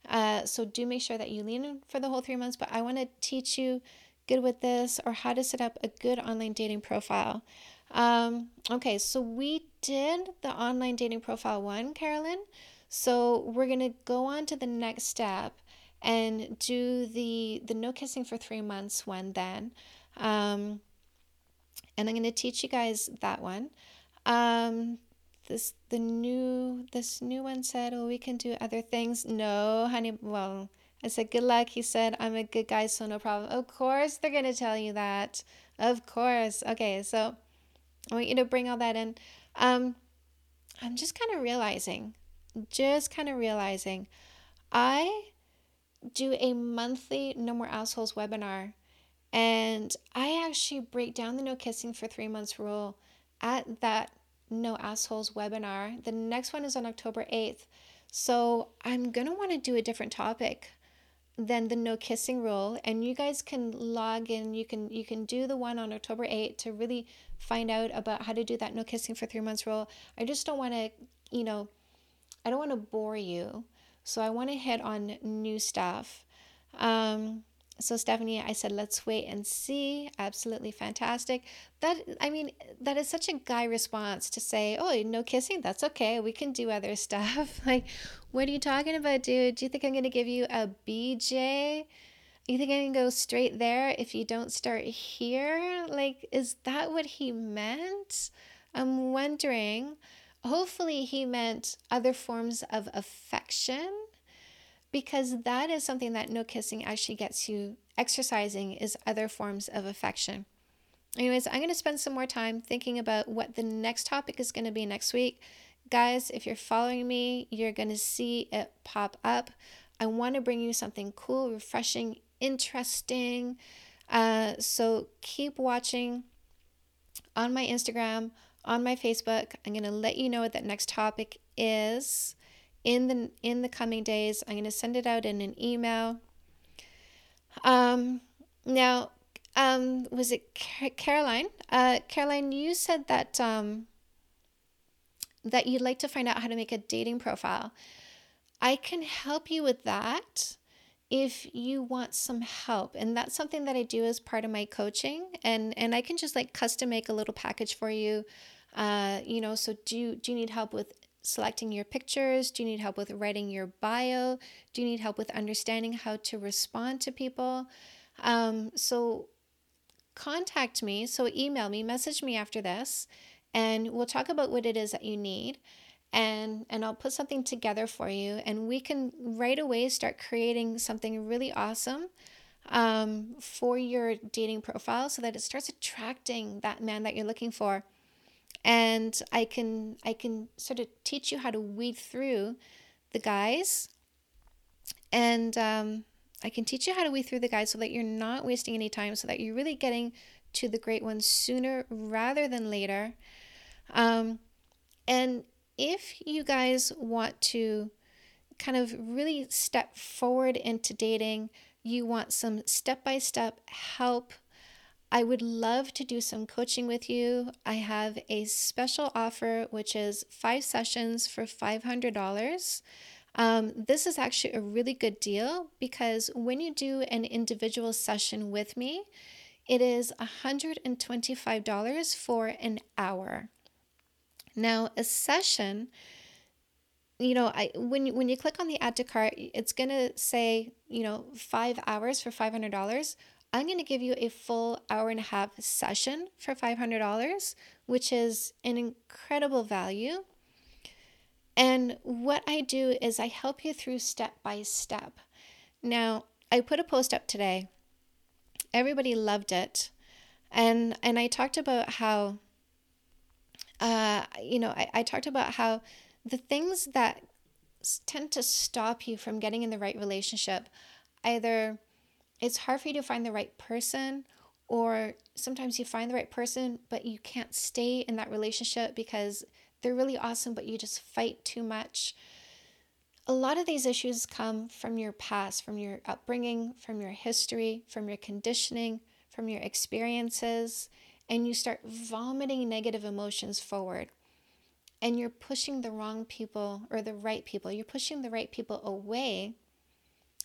uh, so do make sure that you lean in for the whole three months. But I want to teach you good with this or how to set up a good online dating profile. Um, okay, so we did the online dating profile one, Carolyn. So we're gonna go on to the next step and do the the no kissing for three months one then. Um, and I'm gonna teach you guys that one. Um, this the new this new one said, "Oh, we can do other things." No, honey. Well, I said, "Good luck." He said, "I'm a good guy, so no problem." Of course, they're gonna tell you that. Of course. Okay, so I want you to bring all that in. Um, I'm just kind of realizing, just kind of realizing, I do a monthly No More Assholes webinar, and I actually break down the no kissing for three months rule at that no Assholes webinar. The next one is on October 8th. So I'm going to want to do a different topic than the no kissing rule and you guys can log in you can you can do the one on October 8th to really find out about how to do that no kissing for 3 months rule. I just don't want to, you know, I don't want to bore you. So I want to hit on new stuff. Um so Stephanie, I said, let's wait and see. Absolutely fantastic. That I mean, that is such a guy response to say, oh, no kissing. That's okay. We can do other stuff. like, what are you talking about, dude? Do you think I'm gonna give you a BJ? You think I can go straight there if you don't start here? Like, is that what he meant? I'm wondering. Hopefully, he meant other forms of affection because that is something that no kissing actually gets you exercising is other forms of affection. Anyways, I'm going to spend some more time thinking about what the next topic is going to be next week. Guys, if you're following me, you're going to see it pop up. I want to bring you something cool, refreshing, interesting. Uh, so keep watching on my Instagram, on my Facebook. I'm going to let you know what that next topic is in the in the coming days. I'm going to send it out in an email. Um, now, um, was it Caroline? Uh, Caroline, you said that um, that you'd like to find out how to make a dating profile. I can help you with that if you want some help and that's something that i do as part of my coaching and and i can just like custom make a little package for you uh, you know so do you do you need help with selecting your pictures? Do you need help with writing your bio? Do you need help with understanding how to respond to people? Um, so contact me. So email me, message me after this, and we'll talk about what it is that you need. And, and I'll put something together for you, and we can right away start creating something really awesome um, for your dating profile so that it starts attracting that man that you're looking for and I can I can sort of teach you how to weed through the guys, and um, I can teach you how to weed through the guys so that you're not wasting any time, so that you're really getting to the great ones sooner rather than later. Um, and if you guys want to kind of really step forward into dating, you want some step by step help I would love to do some coaching with you. I have a special offer, which is five sessions for $500. Um, this is actually a really good deal because when you do an individual session with me, it is $125 for an hour. Now, a session, you know, I when when you click on the add to cart, it's gonna say, you know, five hours for five hundred dollars. I'm going to give you a full hour and a half session for $500, which is an incredible value. And what I do is I help you through step by step. Now, I put a post up today. Everybody loved it. And and I talked about how uh, you know, I, I talked about how the things that tend to stop you from getting in the right relationship either it's hard for you to find the right person or sometimes you find the right person but you can't stay in that relationship because they're really awesome but you just fight too much. A lot of these issues come from your past from your upbringing from your history from your conditioning from your experiences and you start vomiting negative emotions forward. And you're pushing the wrong people or the right people. You're pushing the right people away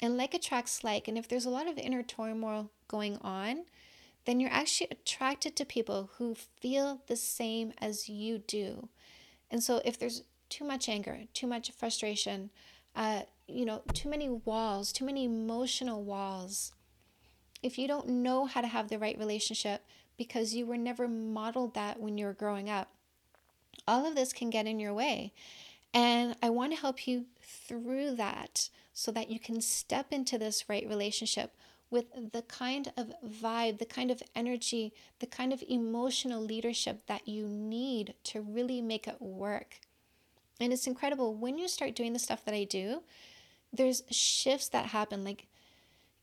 and like attracts like. And if there's a lot of inner turmoil going on, then you're actually attracted to people who feel the same as you do. And so if there's too much anger, too much frustration, uh, you know, too many walls, too many emotional walls, if you don't know how to have the right relationship because you were never modeled that when you were growing up, all of this can get in your way. And I want to help you through that so that you can step into this right relationship with the kind of vibe, the kind of energy, the kind of emotional leadership that you need to really make it work. And it's incredible when you start doing the stuff that I do, there's shifts that happen. Like,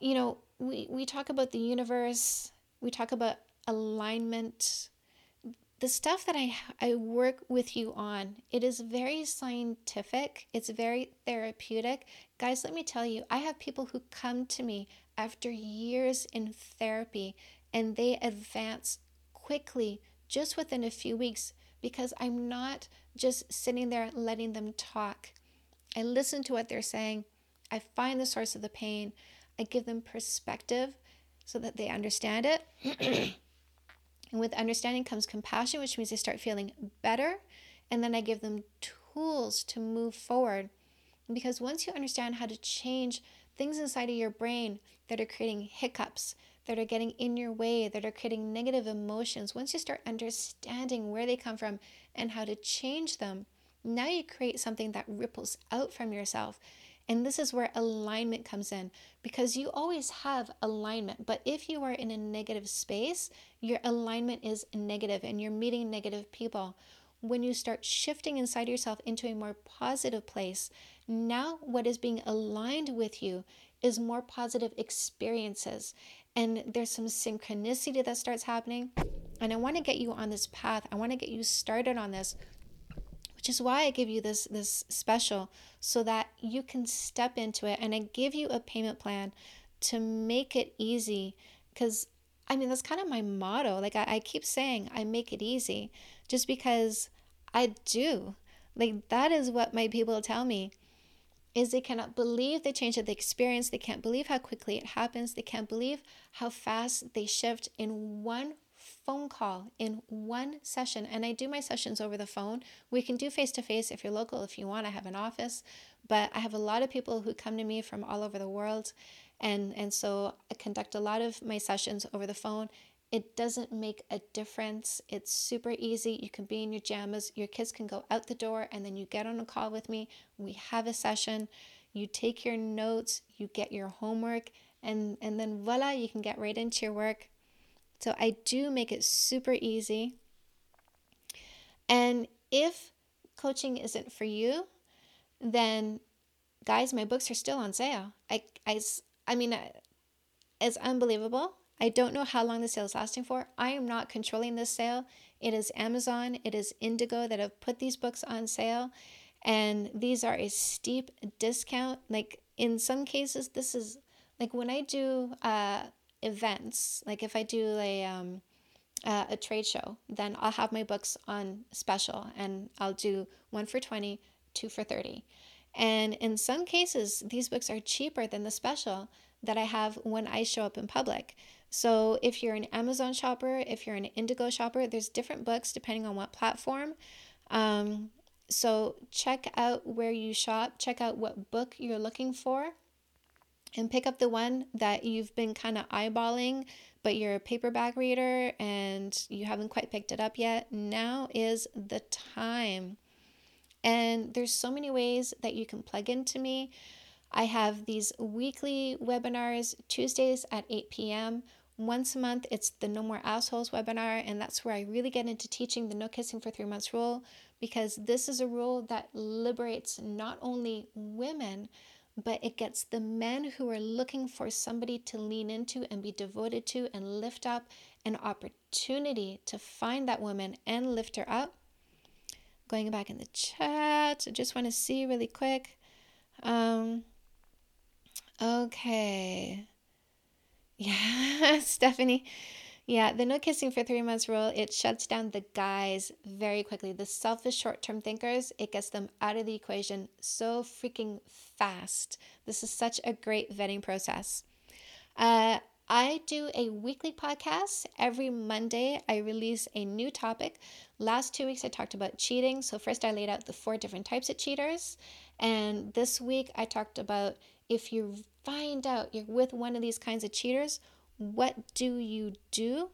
you know, we, we talk about the universe, we talk about alignment, the stuff that I, I work with you on, it is very scientific, it's very therapeutic. Guys, let me tell you, I have people who come to me after years in therapy and they advance quickly just within a few weeks because I'm not just sitting there letting them talk. I listen to what they're saying, I find the source of the pain. I give them perspective so that they understand it. and with understanding comes compassion, which means they start feeling better. And then I give them tools to move forward. Because once you understand how to change things inside of your brain that are creating hiccups, that are getting in your way, that are creating negative emotions, once you start understanding where they come from and how to change them, now you create something that ripples out from yourself. And this is where alignment comes in because you always have alignment. But if you are in a negative space, your alignment is negative and you're meeting negative people. When you start shifting inside yourself into a more positive place, now what is being aligned with you is more positive experiences. And there's some synchronicity that starts happening. And I want to get you on this path. I want to get you started on this which is why I give you this this special so that you can step into it. And I give you a payment plan to make it easy because I mean that's kind of my motto. Like I, I keep saying I make it easy just because I do. Like that is what my people tell me is they cannot believe the change that they experience. They can't believe how quickly it happens. They can't believe how fast they shift in one phone call in one session. And I do my sessions over the phone. We can do face to face if you're local, if you want. I have an office, but I have a lot of people who come to me from all over the world. And, and so I conduct a lot of my sessions over the phone. It doesn't make a difference. It's super easy. You can be in your jammies. Your kids can go out the door and then you get on a call with me. We have a session. You take your notes, you get your homework, and, and then voila, you can get right into your work so I do make it super easy. And if coaching isn't for you, then guys, my books are still on sale. I, I, I mean, it's unbelievable. I don't know how long the sale is lasting for. I am not controlling this sale. It is Amazon, it is Indigo that have put these books on sale. And these are a steep discount. Like in some cases, this is like when I do uh, events, like if I do a um, uh, a trade show, then I'll have my books on special, and I'll do one for twenty, two for thirty, and in some cases, these books are cheaper than the special that I have when I show up in public. So if you're an Amazon shopper, if you're an Indigo shopper, there's different books depending on what platform. Um, so check out where you shop, check out what book you're looking for and pick up the one that you've been kind of eyeballing, but you're a paperback reader and you haven't quite picked it up yet. Now is the time. And there's so many ways that you can plug into me. I have these weekly webinars, Tuesdays at 8 p.m. Once a month, it's the No More Assholes webinar, and that's where I really get into teaching the no kissing for three months rule because this is a rule that liberates not only women, but it gets the men who are looking for somebody to lean into and be devoted to and lift up an opportunity to find that woman and lift her up. Going back in the chat, I just want to see really quick. Um, okay. Yeah, Stephanie. Yeah, the no kissing for three months rule, it shuts down the guys very quickly. The selfish short term thinkers, it gets them out of the equation so freaking fast. This is such a great vetting process. Uh, I do a weekly podcast. Every Monday, I release a new topic. Last two weeks, I talked about cheating. So, first, I laid out the four different types of cheaters. And this week, I talked about if you find out you're with one of these kinds of cheaters, what do you do?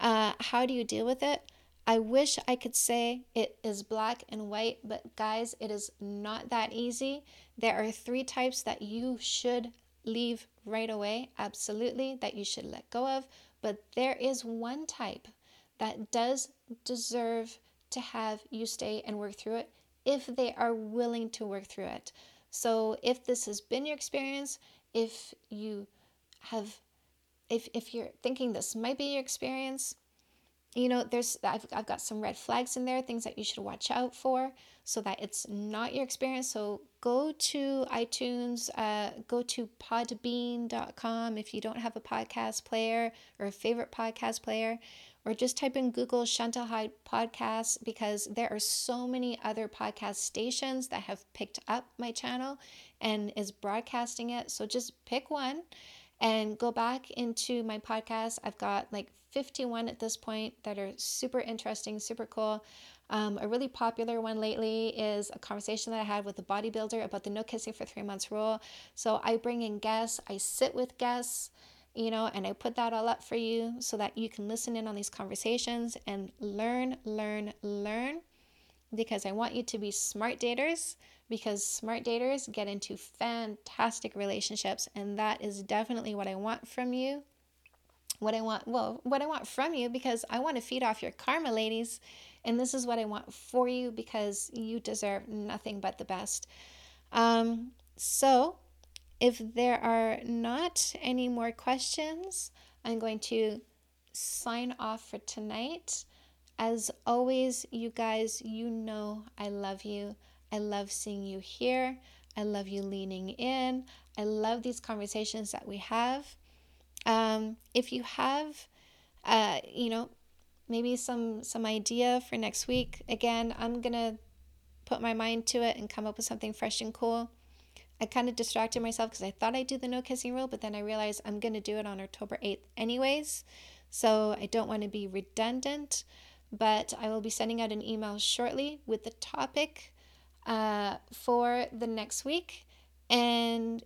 Uh, how do you deal with it? I wish I could say it is black and white, but guys, it is not that easy. There are three types that you should leave right away, absolutely, that you should let go of. But there is one type that does deserve to have you stay and work through it if they are willing to work through it. So, if this has been your experience, if you have if, if you're thinking this might be your experience, you know, there's I've, I've got some red flags in there, things that you should watch out for so that it's not your experience. So go to iTunes, uh, go to podbean.com if you don't have a podcast player or a favorite podcast player, or just type in Google Chantal Heide podcast because there are so many other podcast stations that have picked up my channel and is broadcasting it. So just pick one and go back into my podcast. I've got like 51 at this point that are super interesting, super cool. Um, a really popular one lately is a conversation that I had with a bodybuilder about the no kissing for three months rule. So I bring in guests, I sit with guests, you know, and I put that all up for you so that you can listen in on these conversations and learn, learn, learn. Because I want you to be smart daters because smart daters get into fantastic relationships and that is definitely what I want from you. What I want, well, what I want from you because I want to feed off your karma, ladies. And this is what I want for you because you deserve nothing but the best. Um, so, if there are not any more questions, I'm going to sign off for tonight. As always, you guys, you know I love you. I love seeing you here. I love you leaning in. I love these conversations that we have. Um, if you have, uh, you know, maybe some some idea for next week, again, I'm gonna put my mind to it and come up with something fresh and cool. I kind of distracted myself because I thought I'd do the no kissing rule, but then I realized I'm gonna do it on October 8th anyways. So I don't want to be redundant, but I will be sending out an email shortly with the topic uh, for the next week. And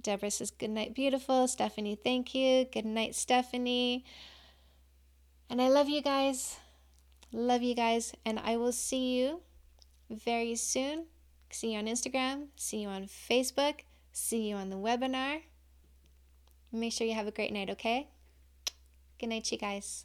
Deborah says, Good night, beautiful. Stephanie, thank you. Good night, Stephanie. And I love you guys. Love you guys. And I will see you very soon. See you on Instagram. See you on Facebook. See you on the webinar. Make sure you have a great night, okay? Good night, you guys.